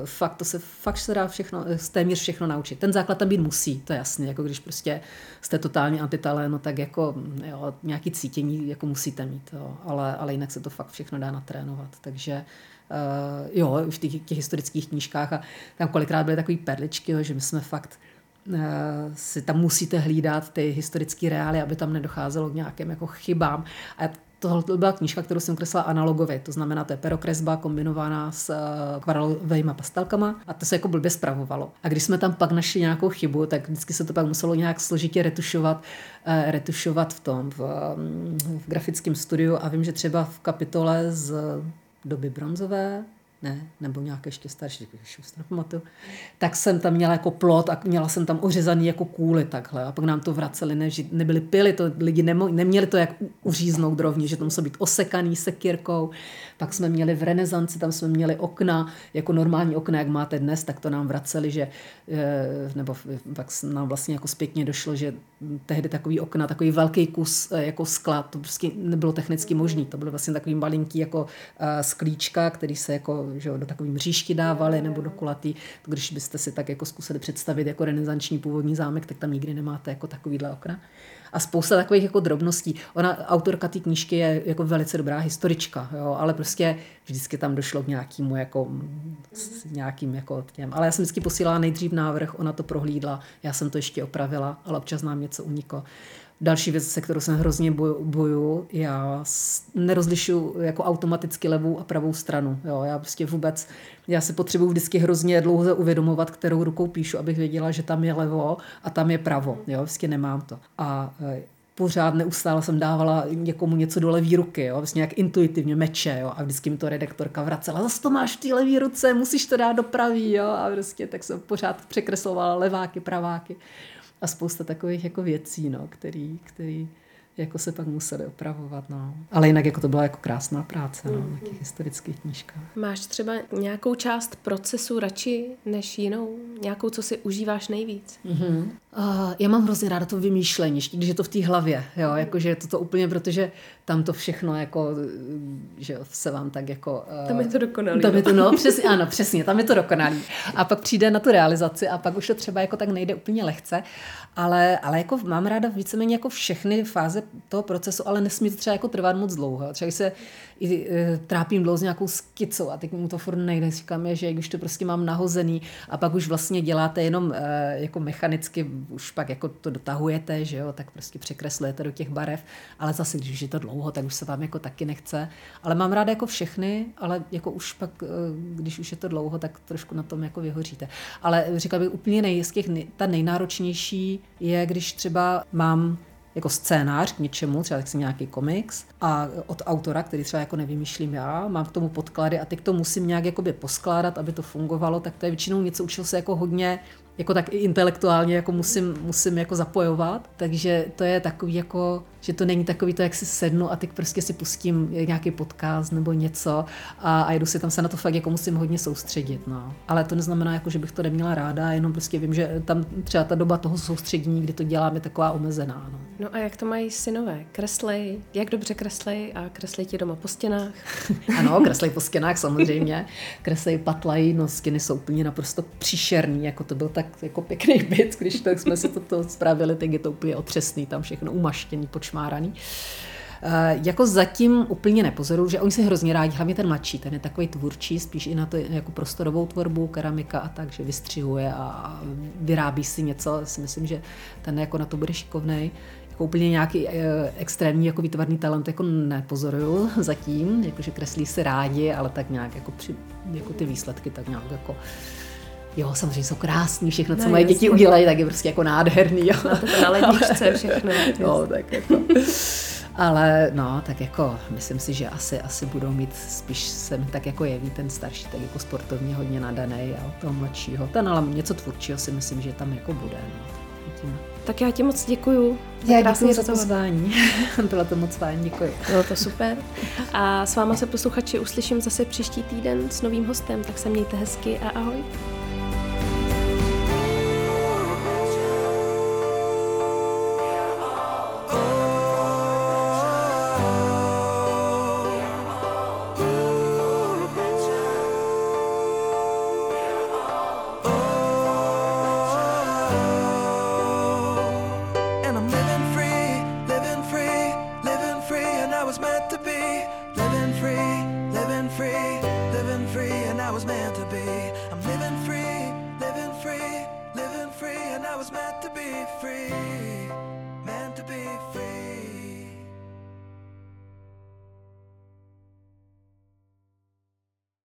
uh, fakt, to se, fakt se dá všechno, téměř všechno naučit. Ten základ tam být musí, to je jasně, jako když prostě jste totálně antitalé, no tak jako jo, nějaký cítění jako musíte mít, jo. Ale, ale jinak se to fakt všechno dá natrénovat. Takže uh, jo, už v těch, těch historických knížkách a tam kolikrát byly takové perličky, jo, že my jsme fakt si tam musíte hlídat ty historické reály, aby tam nedocházelo k nějakým jako chybám. A Tohle byla knížka, kterou jsem kreslila analogově, to znamená, to je perokresba kombinovaná s uh, akvarelovými pastelkama a to se jako blbě spravovalo. A když jsme tam pak našli nějakou chybu, tak vždycky se to pak muselo nějak složitě retušovat, uh, retušovat v tom, v, um, v grafickém studiu a vím, že třeba v kapitole z doby bronzové, ne, nebo nějaké ještě starší, když tak jsem tam měla jako plot a měla jsem tam ořezaný jako kůly takhle a pak nám to vraceli, ne, nebyly pily, to lidi nemo, neměli to jak uříznout rovně, že to muselo být osekaný sekírkou, pak jsme měli v renesanci, tam jsme měli okna, jako normální okna, jak máte dnes, tak to nám vraceli, že, eh, nebo pak nám vlastně jako zpětně došlo, že tehdy takový okna, takový velký kus eh, jako skla, to prostě nebylo technicky možný, to bylo vlastně takový malinký jako eh, sklíčka, který se jako že do takový mřížky dávali nebo do kulatý. Když byste si tak jako zkusili představit jako renesanční původní zámek, tak tam nikdy nemáte jako takovýhle okna a spousta takových jako drobností. Ona, autorka té knížky je jako velice dobrá historička, jo, ale prostě vždycky tam došlo k nějakému jako, nějakým jako těm. Ale já jsem vždycky posílala nejdřív návrh, ona to prohlídla, já jsem to ještě opravila, ale občas nám něco uniklo. Další věc, se kterou jsem hrozně boju, já nerozlišuju jako automaticky levou a pravou stranu. Jo, já prostě vůbec, já si potřebuji vždycky hrozně dlouho uvědomovat, kterou rukou píšu, abych věděla, že tam je levo a tam je pravo. Jo, prostě nemám to. A e, pořád neustále jsem dávala někomu něco do levé ruky, jo, vlastně jak intuitivně meče, jo, a vždycky mi to redaktorka vracela, zase to máš v té levé ruce, musíš to dát do pravý, jo, a prostě tak jsem pořád překreslovala leváky, praváky a spousta takových jako věcí, no, který, který jako se pak museli opravovat. No. Ale jinak jako to byla jako krásná práce no, na těch historických knížkách. Máš třeba nějakou část procesu radši než jinou? Nějakou, co si užíváš nejvíc? Mm-hmm. Uh, já mám hrozně ráda to vymýšlení, když je to v té hlavě, jo, jakože je to, to úplně, protože tam to všechno jako, že se vám tak jako... Uh, tam je to dokonalý. Tam je to, no, přesně, ano, přesně, tam je to dokonalý. A pak přijde na tu realizaci a pak už to třeba jako tak nejde úplně lehce, ale, ale jako mám ráda víceméně jako všechny fáze toho procesu, ale nesmí to třeba jako trvat moc dlouho. Třeba když se i, e, trápím dlouho s nějakou skicou a teď mu to furt nejde, říkám je, že když to prostě mám nahozený a pak už vlastně děláte jenom e, jako mechanicky, už pak jako to dotahujete, že jo, tak prostě překreslujete do těch barev, ale zase, když je to dlouho, tak už se vám jako taky nechce. Ale mám ráda jako všechny, ale jako už pak, e, když už je to dlouho, tak trošku na tom jako vyhoříte. Ale říkal bych úplně nej, z těch, ta nejnáročnější je, když třeba mám jako scénář k něčemu, třeba tak si nějaký komiks a od autora, který třeba jako nevymýšlím já, mám k tomu podklady a teď to musím nějak jakoby poskládat, aby to fungovalo, tak to je většinou něco, učil se jako hodně jako tak i intelektuálně jako musím, musím jako zapojovat, takže to je takový jako že to není takový to, jak si sednu a teď prostě si pustím nějaký podcast nebo něco a, a jedu si tam se na to fakt jako musím hodně soustředit. No. Ale to neznamená, jako, že bych to neměla ráda, jenom prostě vím, že tam třeba ta doba toho soustředění, kdy to dělám, je taková omezená. No, no a jak to mají synové? Kreslej, jak dobře kreslej a kreslej ti doma po stěnách? ano, kreslej po stěnách samozřejmě. Kreslej patlají, no stěny jsou úplně naprosto příšerný, jako to byl tak jako pěkný byt, když tak jsme si to spravili, tak je to úplně otřesný, tam všechno umaštěný, počmářený našmáraný. Uh, jako zatím úplně nepozoruju, že oni si hrozně rádi, hlavně ten mladší, ten je takový tvůrčí, spíš i na to jako prostorovou tvorbu, keramika a tak, že vystřihuje a vyrábí si něco, si myslím, že ten jako na to bude šikovný. Jako úplně nějaký uh, extrémní jako výtvarný talent jako nepozoruju zatím, jakože kreslí se rádi, ale tak nějak jako, při, jako ty výsledky tak nějak jako Jo, samozřejmě jsou krásní, všechno, co no, moje jasně. děti udělají, tak je prostě jako nádherný. Jo. Máte to na ledničce všechno. jo, tak jako. Ale no, tak jako myslím si, že asi, asi budou mít, spíš se mi tak jako jeví ten starší, tak jako sportovně hodně nadaný a toho mladšího. Ten ale něco tvůrčího si myslím, že tam jako bude. No. Tak já ti moc děkuju. Já děkuji za pozvání. Bylo to moc fajn, děkuji. Bylo to super. A s váma se posluchači uslyším zase příští týden s novým hostem, tak se mějte hezky a ahoj.